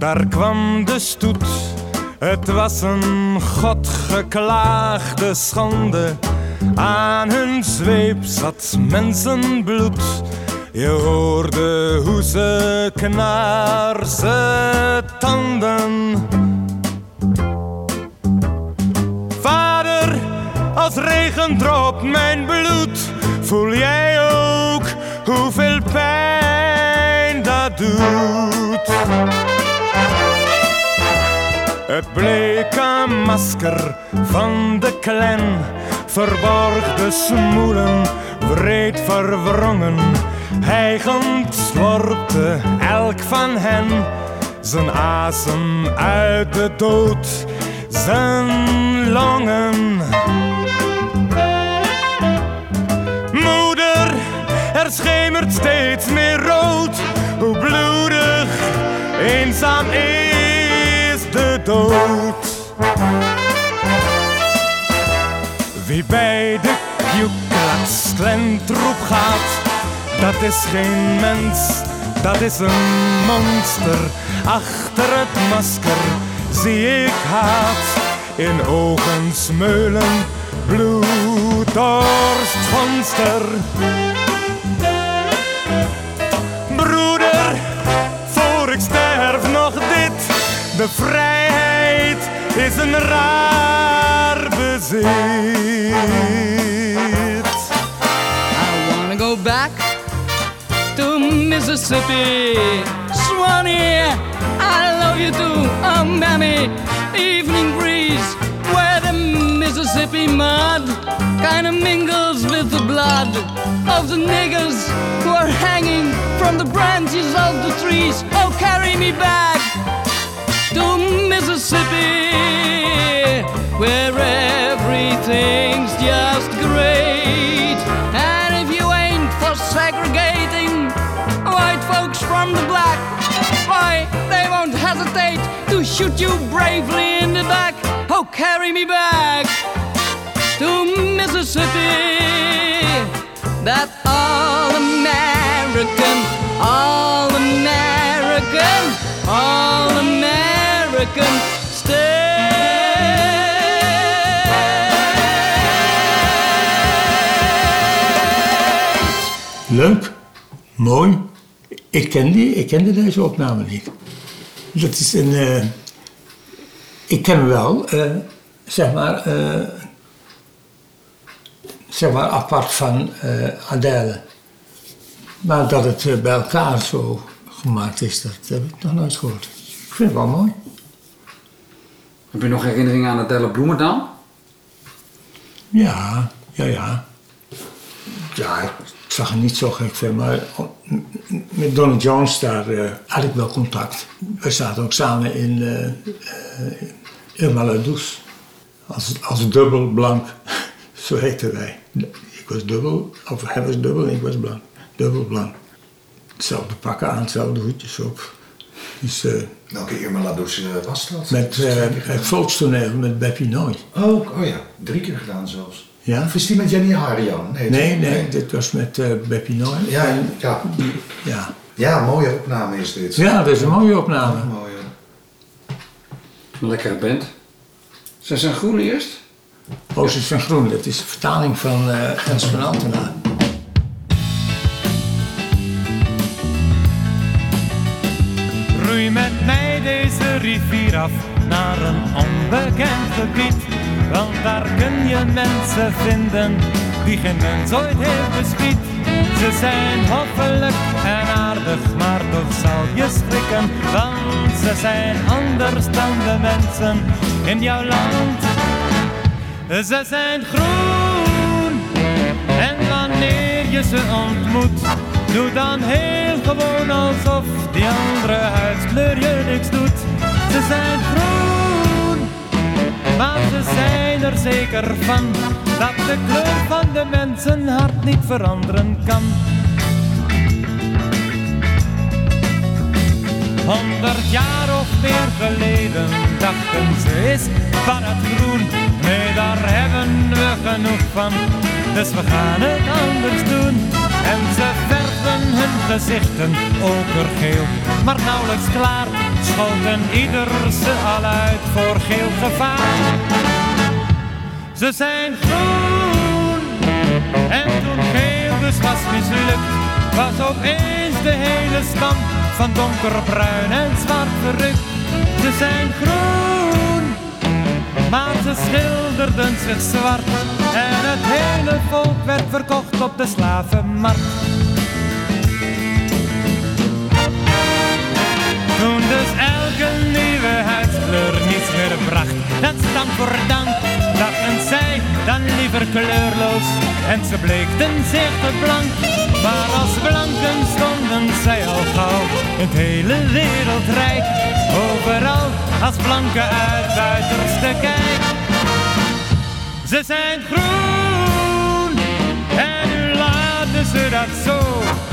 daar kwam de stoet. Het was een godgeklaagde schande. Aan hun zweep zat mensenbloed. Je hoorde hoe ze knaarse tanden. Vader, als regen drop mijn bloed, voel jij ook hoeveel pijn dat doet. Het bleke masker van de clan verborg de smoelen, wreed verwrongen. Hijgend slorpte elk van hen zijn asem uit de dood, zijn longen. Moeder, er schemert steeds meer rood, hoe bloedig, eenzaam is Wie bij de klentroep gaat, dat is geen mens, dat is een monster. Achter het masker zie ik haat, in ogen smeulen, bloeddorst monster. Broeder, voor ik sterf nog dit, de vrijheid is een raar bezit. I wanna go back to Mississippi. Swanee, I love you too, oh mammy. Evening breeze, where the Mississippi mud kinda mingles with the blood of the niggers who are hanging from the branches of the trees. Oh, carry me back to Mississippi, where everything's just great. And if you ain't for segregating white folks from the black, why, they won't hesitate to shoot you bravely in the back. Oh, carry me back to Mississippi, that all American, all American, all American Leuk, mooi. Ik ken die, ik kende deze opname niet. Dat is een. eh, ik ken wel, eh, zeg maar. eh, zeg maar apart van Adele. Maar dat het bij elkaar zo gemaakt is, dat heb ik nog nooit gehoord. Ik vind het wel mooi. Heb je nog herinneringen aan Adele Bloemendaal? Ja, ja, ja. Ja, ik zag er niet zo gek veel, maar met Donny Jones daar eh, had ik wel contact. We zaten ook samen in uh, uh, Irma La. Als, als dubbel blank, zo heten wij. Ik was dubbel, of hij was dubbel en ik was blank. Dubbel blank. Hetzelfde pakken aan, hetzelfde hoedjes op. Dus, eh, Welke Irma La Douce eh, was dat? met eh, het volkstoneel met Beppie Nooy. Oh, oh ja, drie keer gedaan zelfs. Ja? Of is die met Jenny Harian? Nee, Nee, nee, dit was met eh Beppie Nooy. Ja, En- ja. ja. ja, mooie opname is dit. Ja, dat is een mooie opname. Mooie. Een lekkere band. Zijn ze groen eerst? Oosters van Groen, dat is de vertaling van eh Ernst van Altena. Rivier af naar een onbekend gebied. Want daar kun je mensen vinden die geen mens ooit heeft bespied. Ze zijn hoffelijk en aardig, maar toch zal je schrikken. Want ze zijn anders dan de mensen in jouw land. Ze zijn groen en wanneer je ze ontmoet, doe dan heel gewoon alsof die andere huidskleur je niks doet. Ze zijn groen, maar ze zijn er zeker van dat de kleur van de mensen hart niet veranderen kan. Honderd jaar of meer geleden dachten ze is van het groen. Nee, daar hebben we genoeg van, dus we gaan het anders doen. En ze verfden hun gezichten okergeel, maar nauwelijks klaar scholten ieder ze al uit voor geel gevaar. Ze zijn groen En toen geel dus was mislukt, was opeens de hele stam van donkerbruin en zwart verrukt. Ze zijn groen, maar ze schilderden zich zwart. En het hele volk werd verkocht op de slavenmarkt. Dus elke nieuwe huidskleur niets meer bracht, dan stam voor dank dachten zij dan liever kleurloos en ze bleekten zich te blank. Maar als blanken stonden zij al gauw in het hele wereldrijk, overal als blanke uitbuiters te kijk. Ze zijn groen en nu laten ze dat zo.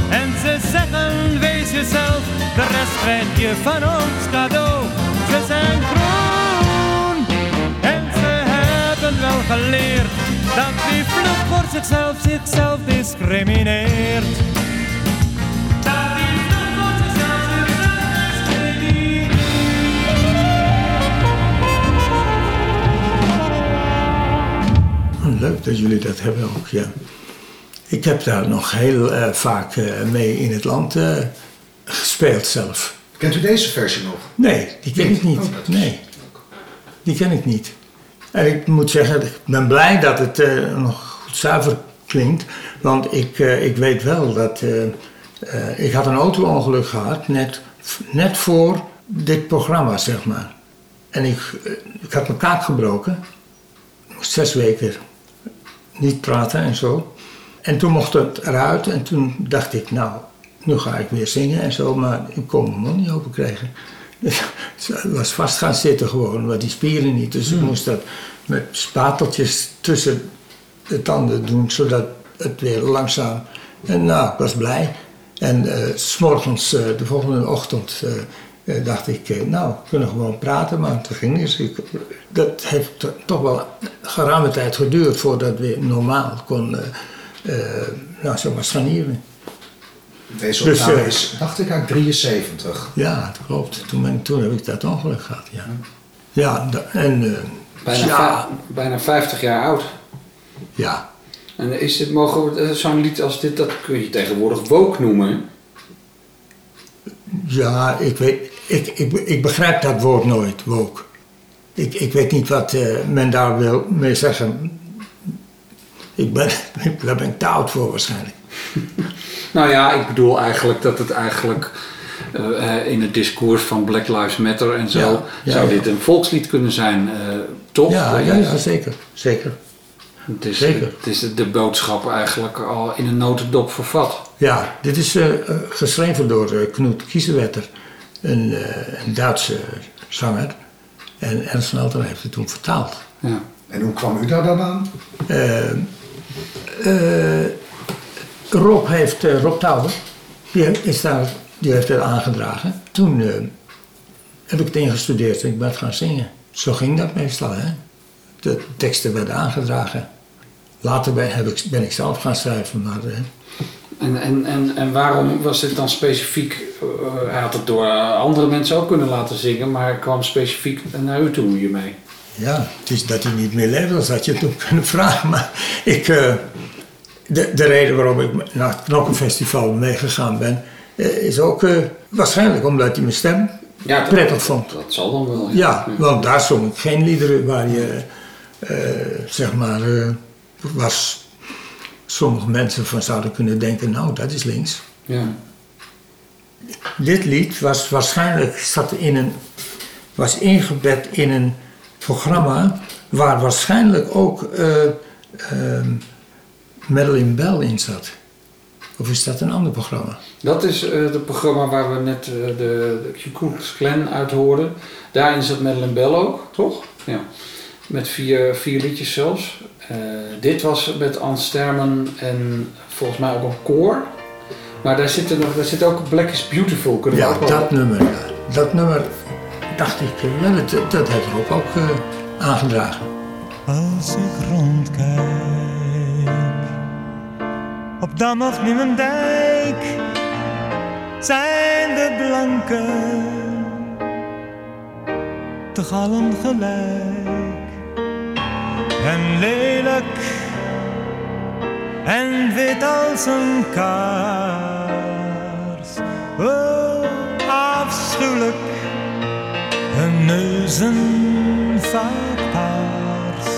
En ze zeggen wees jezelf, de rest krijg je van ons cadeau. Ze zijn groen en ze hebben wel geleerd dat die vlug voor zichzelf zichzelf discrimineert. Dat die voor zichzelf zichzelf discrimineert. Leuk dat jullie dat hebben ook, ja. Ik heb daar nog heel eh, vaak eh, mee in het land eh, gespeeld zelf. Kent u deze versie nog? Nee, die ken ik niet. Oh, Nee, die ken ik niet. En ik moet zeggen, ik ben blij dat het nog goed zuiver klinkt. Want ik, ik weet wel dat... ik had een auto-ongeluk gehad, net, net voor dit programma, zeg maar. En ik, ik had mijn kaak gebroken. Zes weken niet praten en zo. En toen mocht het eruit en toen dacht ik, nou, nu ga ik weer zingen en zo, maar ik kon mijn mond niet open krijgen. Dus ik was vast gaan zitten gewoon, maar die spieren niet. Dus ik moest dat met spateltjes tussen de tanden doen, zodat het weer langzaam. En nou, ik was blij. En eh, s s'morgens, eh, de volgende ochtend, eh, eh, dacht ik, eh, nou, we kunnen gewoon praten, maar het ging niet. Dus dat heeft to- toch wel geruime tijd geduurd voordat het weer normaal kon, eh, eh, nou, zeg maar, scharnieren. Deze Dus, opname eh, is, dacht ik, uit 73. Ja, dat klopt. Toen, ben, toen heb ik dat ongeluk gehad, ja. Ja, en eh, Bijna, ja, bijna 50 jaar oud. ja, En is dit, mogen we, eh, zo'n lied als dit, dat kun je tegenwoordig woke noemen. ja, ik weet, ik, ik, ik begrijp dat woord nooit, woke. Ik, ik weet niet wat eh, men daar wil mee zeggen. Ik ben, daar ben ik te oud voor waarschijnlijk. Nou ja, ik bedoel eigenlijk dat het eigenlijk eh, eh, in het discours van Black Lives Matter en zo, Ja, ja, zou ja. dit een volkslied kunnen zijn, eh, toch? Ja, ja, ja, zeker, zeker. Het is, zeker. Het is de boodschap eigenlijk al in een notendop vervat. Ja, dit is eh, geschreven door Knut Kiesewetter, een, eh, een Duitse zanger. En Ernst van Alten heeft het toen vertaald. Ja. En hoe kwam u daar dan aan? Eh, Rob heeft, eh, Rob die, is daar, die heeft het aangedragen. Toen eh, heb ik het ingestudeerd en ik ben gaan zingen. Zo ging dat meestal, hè. De teksten werden aangedragen. Later ben, heb ik, ben ik zelf gaan schrijven, maar... En, en, en, en waarom was dit dan specifiek? hij had het door andere mensen ook kunnen laten zingen, maar kwam specifiek naar u toe hiermee. Ja, het is dat hij niet meer leeft, dat had je toen kunnen vragen. Maar ik, eh, de, de reden waarom ik naar het Knokkenfestival meegegaan ben, eh, is ook eh, waarschijnlijk omdat hij mijn stem Ja, dat- prettig vond. Dat zal dan wel. Ja, want daar zong ik geen liederen waar je, zeg maar, was sommige mensen van zouden kunnen denken, nou, dat is links. Ja. Dit lied was waarschijnlijk zat in een, was ingebed in een programma waar waarschijnlijk ook eh ehm, Madeline Bell in zat. Of is dat een ander programma? Dat is eh, het programma waar we net eh, de, de Klux Klan uit hoorden. Daarin zat Madeleine Bell ook, toch? Ja. Met vier, vier liedjes zelfs. Eh, dit was met Anne Sterman en volgens mij ook een koor. Maar daar zit, er nog, daar zit ook Black is Beautiful. Kunnen we Ja, ook dat nummer. Dat nummer dacht ik, eh, ja, dat, dat heeft Rob ook eh, aangedragen. Als ik rondkijk op Dam of Nieuwendijk zijn de blanken toch allen gelijk en lelijk en wit als een kaars. Oh, afschuwelijk, neuzen vaak paars.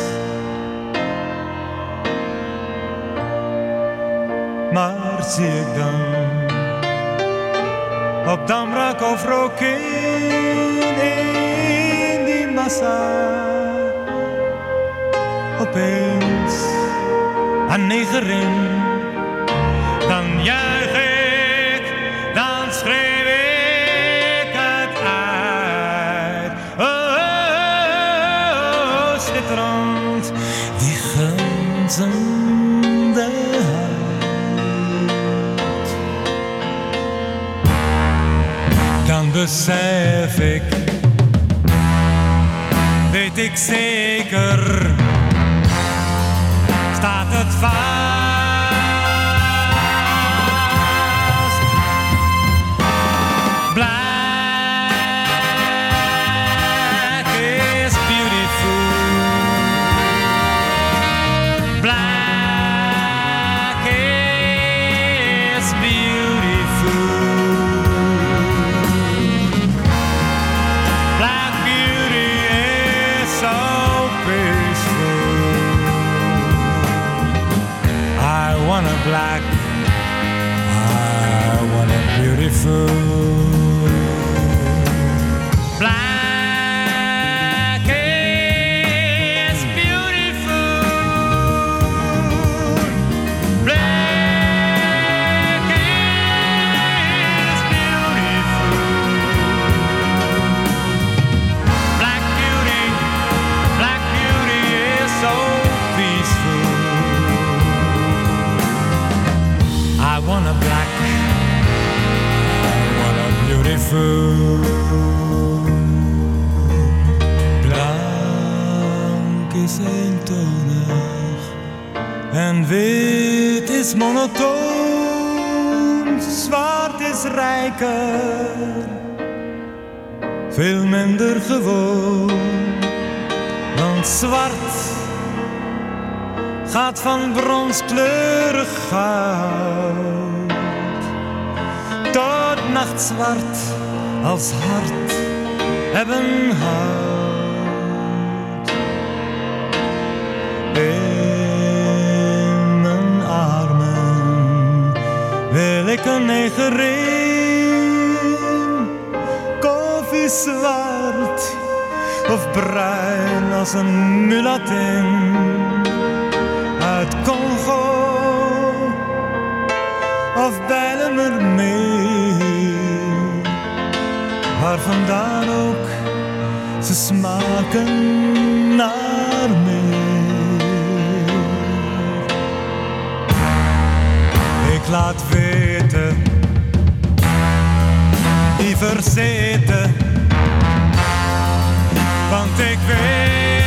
Maar zie ik dan op Damrak of Rokin in die massa opeens een negerin, dan juich dan schreeuw besef ik, weet ik zeker staat het vast. Beautiful. Is monotoon. Zwart is rijker, veel minder gewoon. Want zwart gaat van bronskleurig goud tot nachtzwart als hart hebben hout. Ik een negerin, koffiezwart of bruin als een mulatin uit Congo of Bijlemermeer. Waar vandaan ook, ze smaken naar meer. Ik laat weten, verzeten, want ik weet.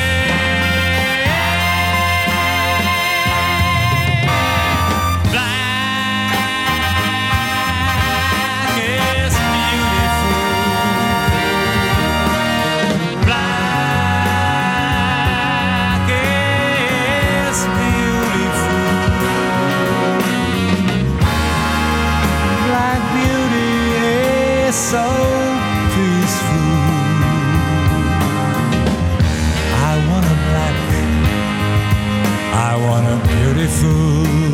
beautiful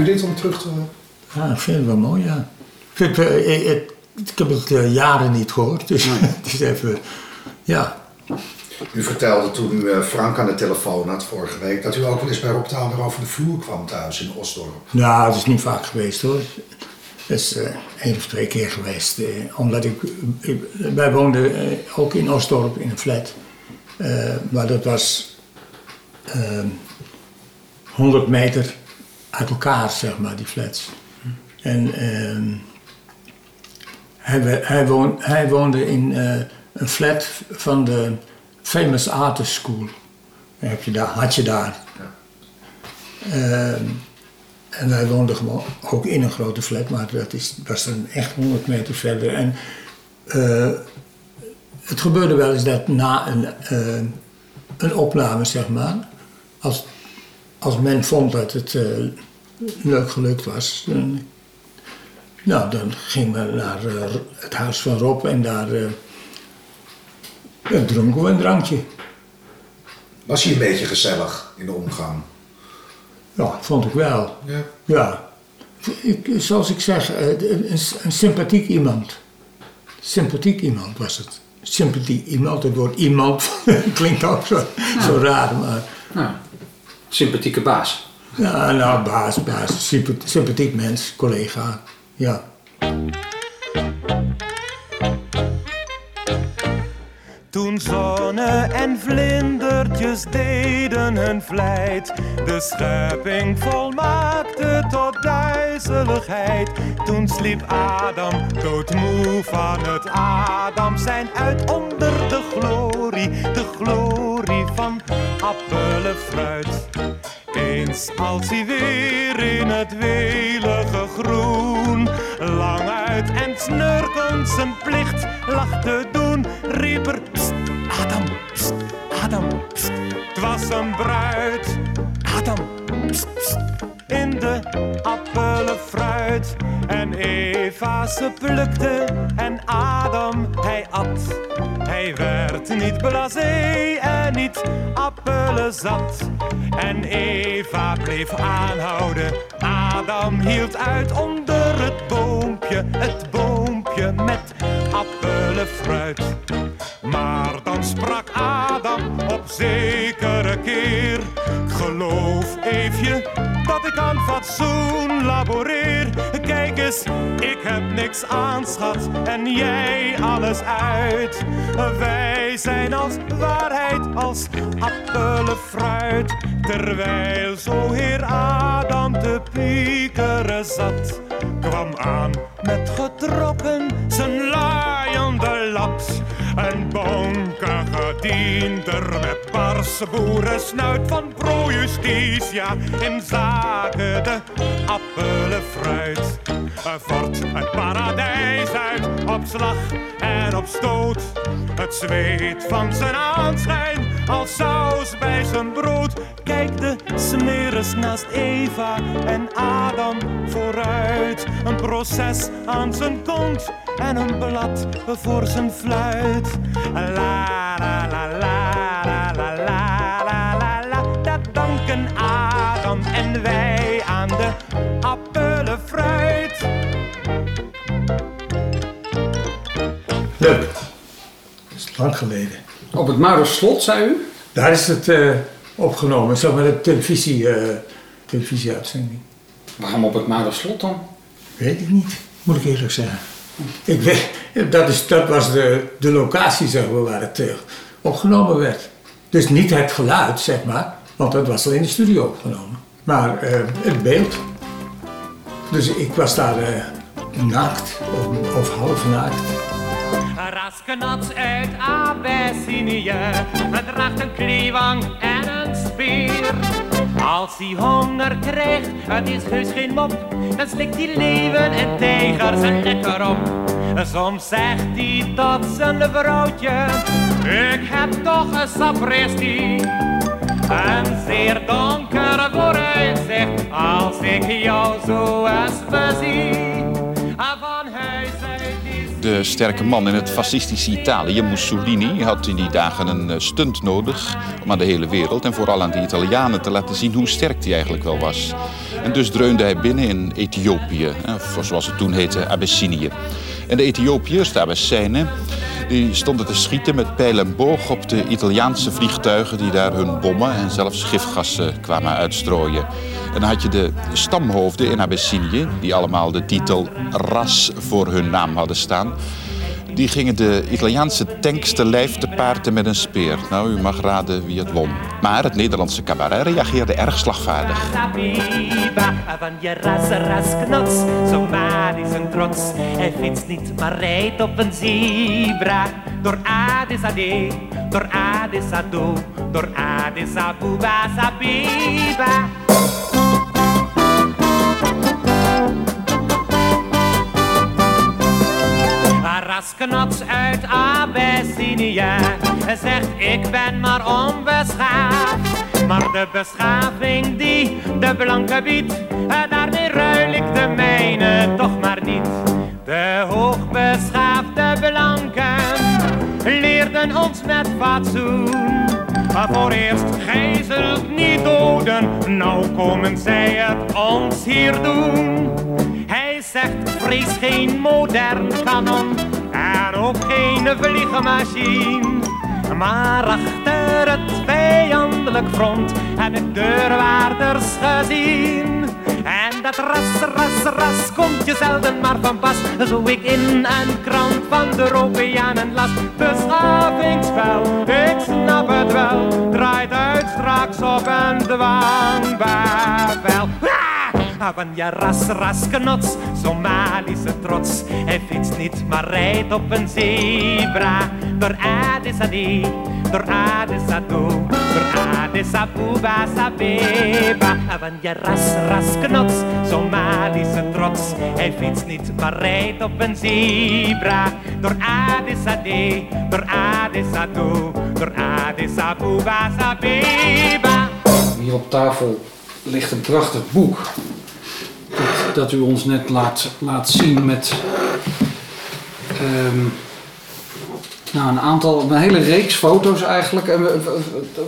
u dit om terug te... Ja, ik vind het wel mooi, ja. Ik, vind, het, eh, ik, ik- ik heb het eh, jaren niet gehoord, dus het is even... Ja, U vertelde toen u eh, Frank aan de telefoon had vorige week... dat u ook wel eens bij Rob Tauber over de vloer kwam thuis in Osdorp. nou, het is niet vaak geweest hoor. Het is eh één of twee keer geweest. eh, omdat ik, ik- wij woonden eh, ook in Osdorp in een flat. Eh, maar dat was eh, 100 meter uit elkaar, zeg maar, die flats. En ehm, hij, hij, woon, hij woonde in eh, een flat van de Famous Artist School. Heb je daar, had je daar. Ehm, en wij woonden gewoon ook in een grote flat, maar dat is, was dan echt 100 meter verder. En eh, het gebeurde wel eens dat na een, eh, een opname, zeg maar, als, als men vond dat het leuk gelukt was, nou, dan gingen we naar eh, het huis van Rob en daar eh, dronken we een drankje. Was hij een beetje gezellig in de omgang? Ja, vond ik wel. Ja. Ja, ik, zoals ik zeg, eh, een, een sympathiek iemand. Sympathiek iemand was het. Sympathiek iemand, het woord iemand klinkt ook zo, zo raar, maar Nou, sympathieke baas. Ja, nou, baas, baas, sympa- sympathiek mens, collega, ja. Toen zonne en vlindertjes deden hun vlijt, de schepping volmaakte tot duizeligheid. Toen sliep Adam doodmoe van het Adam zijn uit onder de glorie, de glorie van appelenfruit. Eens als hij weer in het welige groen lang uit en snurkend zijn plicht lag te doen, riep er "Pst, Adam, Adam. Het was een bruid, Adam, in de appelenfruit. En Eva ze plukte en Adam hij at. Hij werd niet blasé en niet appelenzat. En Eva bleef aanhouden. Adam hield uit onder het boompje, het boompje met appelenfruit. Maar dan sprak Adam op zekere keer. "Ik Geloof Eefje dat ik aan fatsoen laboreer. Ik heb niks aan schat en jij alles uit. Wij zijn als waarheid, als appelenfruit. Terwijl zo heer Adam te piekeren zat, kwam aan met getrokken zijn laaiende lat. Een bonkige diender met barse boerensnuit van pro-justitia in zaken de appelenfruit. Vort het paradijs uit op slag en op stoot. Het zweet van zijn aanschijn als saus bij zijn brood. Kijk de smeres naast Eva en Adam vooruit. Een proces aan zijn kont en een blad voor zijn fluit. La la la la la la la la la. Dat danken Adam en wij aan de appelenfruit. Leuk. Dat is lang geleden. Op het Maurerslot, zei u? Daar is het eh, opgenomen, zeg maar de televisie, eh, televisieuitzending. Waarom op het Maurerslot dan? Weet ik niet, moet ik eerlijk zeggen. Ik weet, dat, is, dat was de, de locatie zeg maar, waar het eh, opgenomen werd. Dus niet het geluid, zeg maar, want dat was al in de studio opgenomen. Maar het beeld. Dus ik was daar naakt, of, of half naakt. Raskenats uit Abyssinië, het draagt een kliewang en een speer. Als hij honger krijgt, het is heus geen mop, dan slikt hij leven en tijgers er lekker op. Soms zegt hij tot zijn vrouwtje, ik heb toch een sapristi. Een zeer donker vooruitzicht, als ik jou zo eens bezie. De sterke man in het fascistische Italië, Mussolini, had in die dagen een eh, stunt nodig om aan de hele wereld en vooral aan de Italianen te laten zien hoe sterk hij eigenlijk wel was. En dus dreunde hij binnen in Ethiopië, of zoals het toen heette, Abyssinië. En de Ethiopiërs, de Abyssijnen, die stonden te schieten met pijl en boog op de Italiaanse vliegtuigen die daar hun bommen en zelfs gifgassen kwamen uitstrooien. En dan had je de stamhoofden in Abyssinië, die allemaal de titel ras voor hun naam hadden staan. Die gingen de Italiaanse tanks te lijf te paarden met een speer. Nou, u mag raden wie het won. Maar het Nederlandse cabaret reageerde erg slagvaardig. Van je ras, ras knots, Somalisch een trots. Hij fietst niet, maar rijdt op een zebra. Door Addis Ade, door Addis Ado, door Addis Abuba, Sabiba. Rasknots uit Abyssinië zegt ik ben maar onbeschaafd. Maar de beschaving die de blanke biedt, daarmee ruil ik de mijne toch maar niet. De hoogbeschaafde blanken leerden ons met fatsoen. Maar voor eerst gij zult niet doden, nou komen zij het ons hier doen. Hij zegt vrees geen modern kanon en ook geen vliegenmachine. Maar achter het vijandelijk front heb ik deurwaarders gezien. En dat ras, ras, ras komt je zelden maar van pas. Zo ik in een krant van de Europeanen las. Beschavingsspel, ik snap het wel. Draait uit straks op een dwangbevel. Van je ras, ras knots, Somalische trots. Hij fietst niet, maar rijdt op een zebra. Door Addis Ade, door Addis Ado, door Addis Abuba, Sabeba. Van je ras, ras knots, Somalische trots. Hij fietst niet, maar rijdt op een zebra. Door Addis Ade, door Addis Ado, door Addis Abuba, Sabeba. Hier op tafel ligt een prachtig boek. Dat, u ons net laat, laat zien met ehm, nou, een aantal, een hele reeks foto's eigenlijk. En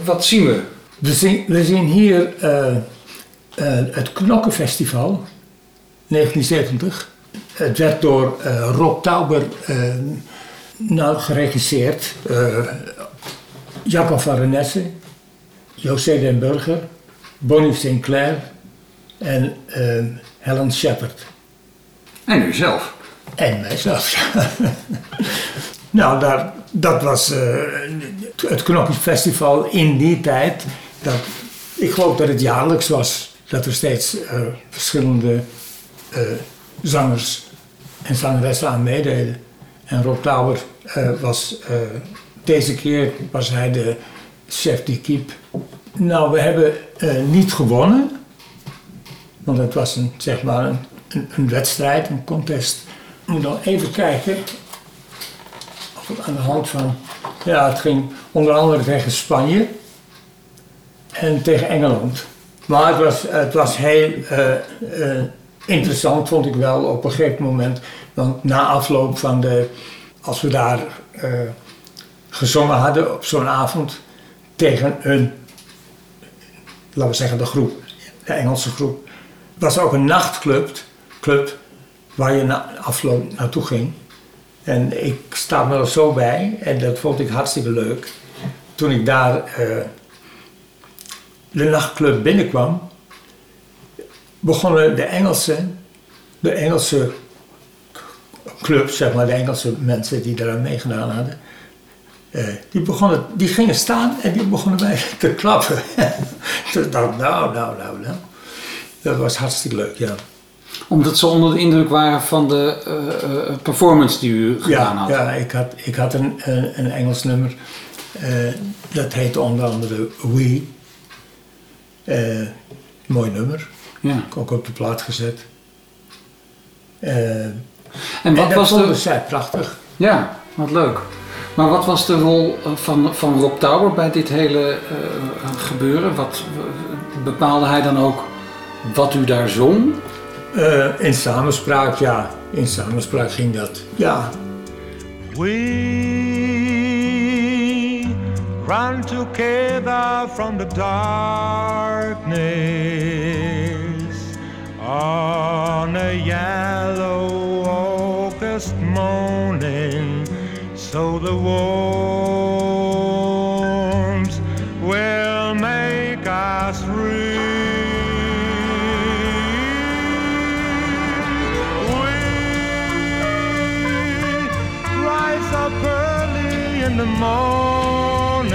wat zien we? We zien, we zien hier eh, eh, het Knokkenfestival 1970. Het werd door eh, Rob Tauber nou, geregisseerd. Jacob van Renesse, José den Burger, Bonnie Sinclair en Helen Shepard. En u zelf. En mijzelf. nou, daar, dat was eh, het Knokkenfestival in die tijd. Dat, ik geloof dat het jaarlijks was. Dat er steeds eh, verschillende eh, zangers en zangeressen aan meededen. En Rob Tauber eh, was, deze keer was hij de chef d'équipe. Nou, we hebben niet gewonnen. Want het was een, zeg maar een, wedstrijd, een contest. Ik moet nog even kijken. Of het aan de hand van. Ja, het ging onder andere tegen Spanje. En tegen Engeland. Maar het was, het was heel eh, eh, interessant, vond ik wel, op een gegeven moment. Want na afloop van de. Als we daar eh, gezongen hadden op zo'n avond. tegen een. laten we zeggen, de groep. De Engelse groep was ook een nachtclub club, waar je na afloop naartoe ging. En ik sta me er zo bij en dat vond ik hartstikke leuk. Toen ik daar eh, de nachtclub binnenkwam, begonnen de Engelse, de Engelse club, zeg maar, de Engelse mensen die eraan meegedaan hadden, eh, die, begonnen, die gingen staan en die begonnen mij te klappen. Toen dacht ik, nou, nou, nou, nou. Dat was hartstikke leuk, ja. Omdat ze onder de indruk waren van de eh, eh, performance die u gedaan Ja, had. ja ik, had, ik had een, een, een Engels nummer. eh, dat heette onder andere We. Eh, mooi nummer. Ja. Ook op de plaat gezet. Eh, En wat dat was de... zij prachtig. Ja, wat leuk. Maar wat was de rol eh, van, van Rob Tauber bij dit hele eh, gebeuren? Wat, bepaalde hij dan ook wat u daar zong? Eh, in samenspraak, ja. In samenspraak ging dat. Ja. We run together from the darkness on a yellow August morning, so the warmth morning.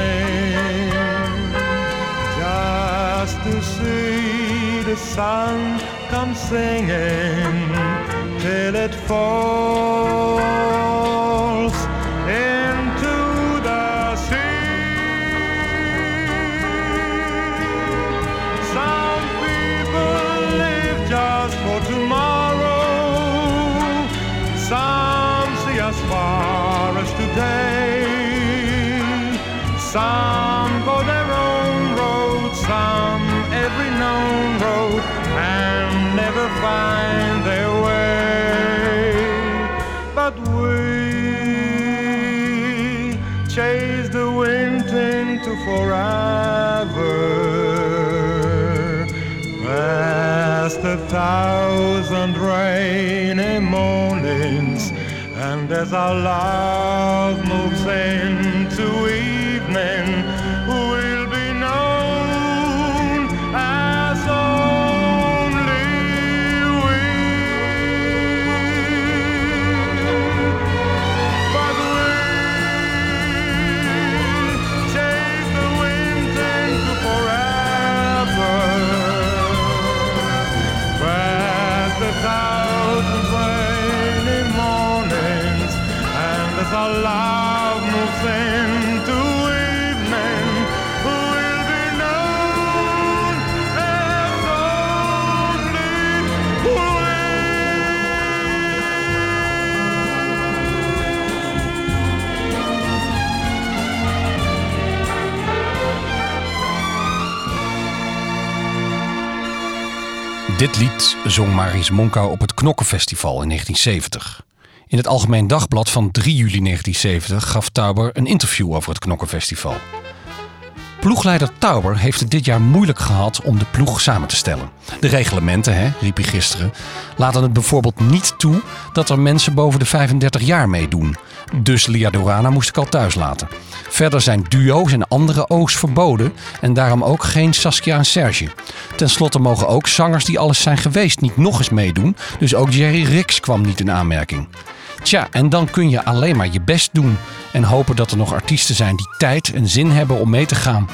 Just to see the sun come singing till it falls Some go their own road, some every known road, and never find their way. But we chase the wind into forever past a thousand rainy mornings, and as our love moves into Dit lied zong Maris Monkou op het Knokkenfestival in 1970. In het Algemeen Dagblad van 3 juli 1970 gaf Tauber een interview over het Knokkenfestival. Ploegleider Tauber heeft het dit jaar moeilijk gehad om de ploeg samen te stellen. De reglementen, hè, riep hij gisteren, laten het bijvoorbeeld niet toe dat er mensen boven de 35 jaar meedoen. Dus Lia Dorana moest ik al thuis laten. Verder zijn duo's en andere O's verboden en daarom ook geen Saskia en Serge. Ten slotte mogen ook zangers die alles zijn geweest niet nog eens meedoen, dus ook Jerry Rix kwam niet in aanmerking. Tja, en dan kun je alleen maar je best doen en hopen dat er nog artiesten zijn die tijd en zin hebben om mee te gaan.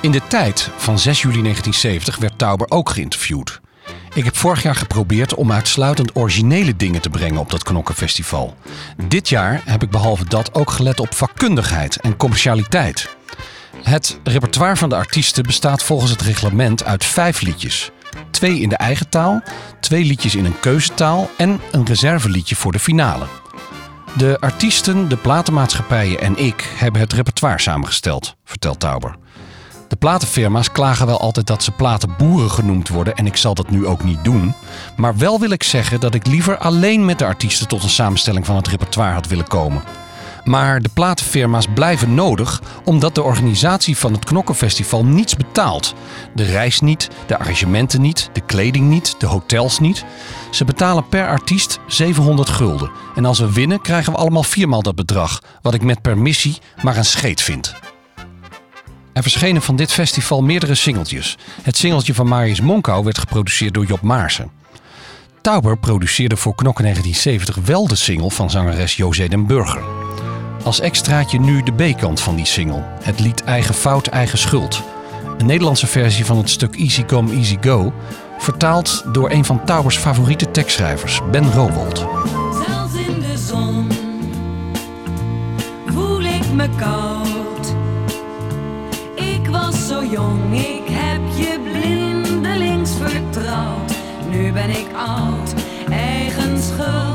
In de tijd van 6 juli 1970 werd Tauber ook geïnterviewd. Ik heb vorig jaar geprobeerd om uitsluitend originele dingen te brengen op dat Knokkenfestival. Dit jaar heb ik behalve dat ook gelet op vakkundigheid en commercialiteit. Het repertoire van de artiesten bestaat volgens het reglement uit vijf liedjes. Twee in de eigen taal, twee liedjes in een keuzetaal en een reserveliedje voor de finale. De artiesten, de platenmaatschappijen en ik hebben het repertoire samengesteld, vertelt Tauber. Platenfirma's klagen wel altijd dat ze platenboeren genoemd worden en ik zal dat nu ook niet doen. Maar wel wil ik zeggen dat ik liever alleen met de artiesten tot een samenstelling van het repertoire had willen komen. Maar de platenfirma's blijven nodig omdat de organisatie van het Knokkenfestival niets betaalt. De reis niet, de arrangementen niet, de kleding niet, de hotels niet. Ze betalen per artiest 700 gulden. En als we winnen krijgen we allemaal viermaal dat bedrag, wat ik met permissie maar een scheet vind. Er verschenen van dit festival meerdere singeltjes. Het singeltje van Marius Monkou werd geproduceerd door Job Maarsen. Tauber produceerde voor Knokken 1970 wel de single van zangeres José den Burger. Als extraatje nu de B-kant van die single. Het lied Eigen Fout, Eigen Schuld. Een Nederlandse versie van het stuk Easy Come, Easy Go. Vertaald door een van Taubers favoriete tekstschrijvers, Ben Rowold. Zelfs in de zon voel ik me koud. Zo jong, ik heb je blindelings vertrouwd. Nu ben ik oud, eigen schuld,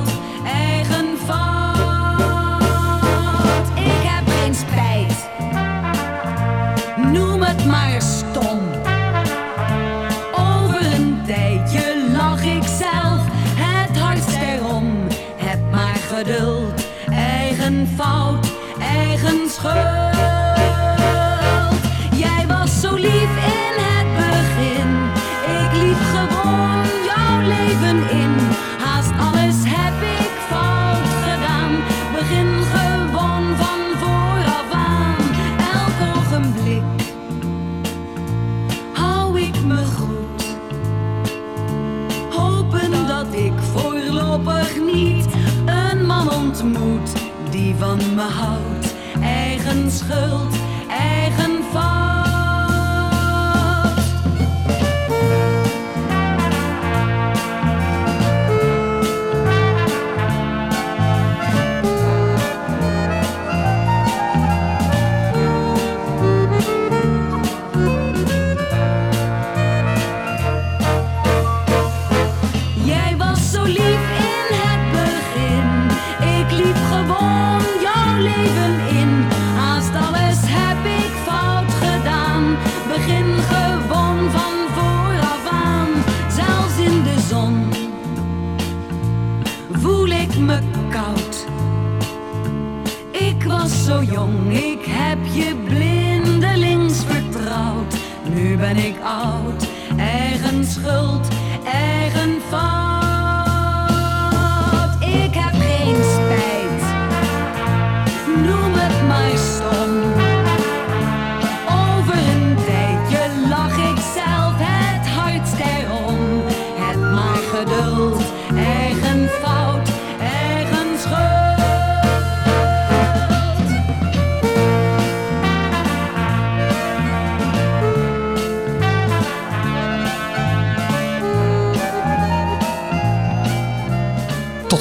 van me houdt. Eigen schuld,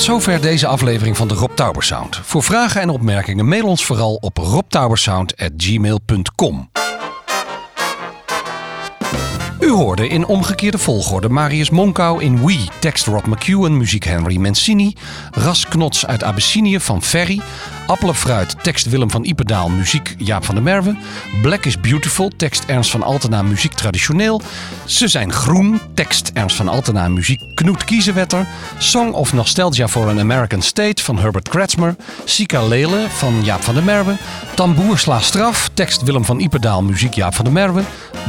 Zover deze aflevering van de Rob Tauber Sound. Voor vragen en opmerkingen mail ons vooral op robtaubersound.gmail.com. U hoorde in omgekeerde volgorde Marius Monkau in We, tekst Rob McEwen, muziek Henry Mancini, Ras Knots uit Abyssinië van Ferry, Appelen Fruit, tekst Willem van Iperdaal, muziek Jaap van der Merwe, Black is Beautiful, tekst Ernst van Altena, muziek traditioneel, Ze zijn groen, tekst Ernst van Altena, muziek Knoet Kiezenwetter, Song of Nostalgia for an American State van Herbert Kretzmer, Sika Lele van Jaap van der Merwe, Tamboer sla straf, tekst Willem van Iperdaal, muziek Jaap van der Merwe,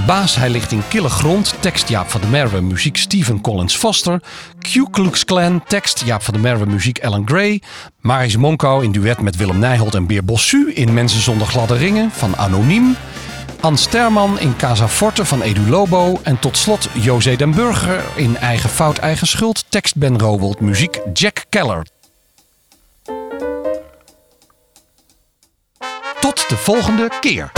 Baas hij ligt in kille grond, tekst Jaap van der Merwe, muziek Stephen Collins Foster, Q Klux Klan, tekst Jaap van der Merwe, muziek Alan Gray, Maris Monkau in duet met Willem Nijholt en Beer Bossu in Mensen zonder gladde ringen van Anoniem, Ans Sterman in Casa Forte van Edu Lobo. En tot slot José den Burger in Eigen Fout Eigen Schuld. Tekst Ben Rowold, muziek Jack Keller. Tot de volgende keer.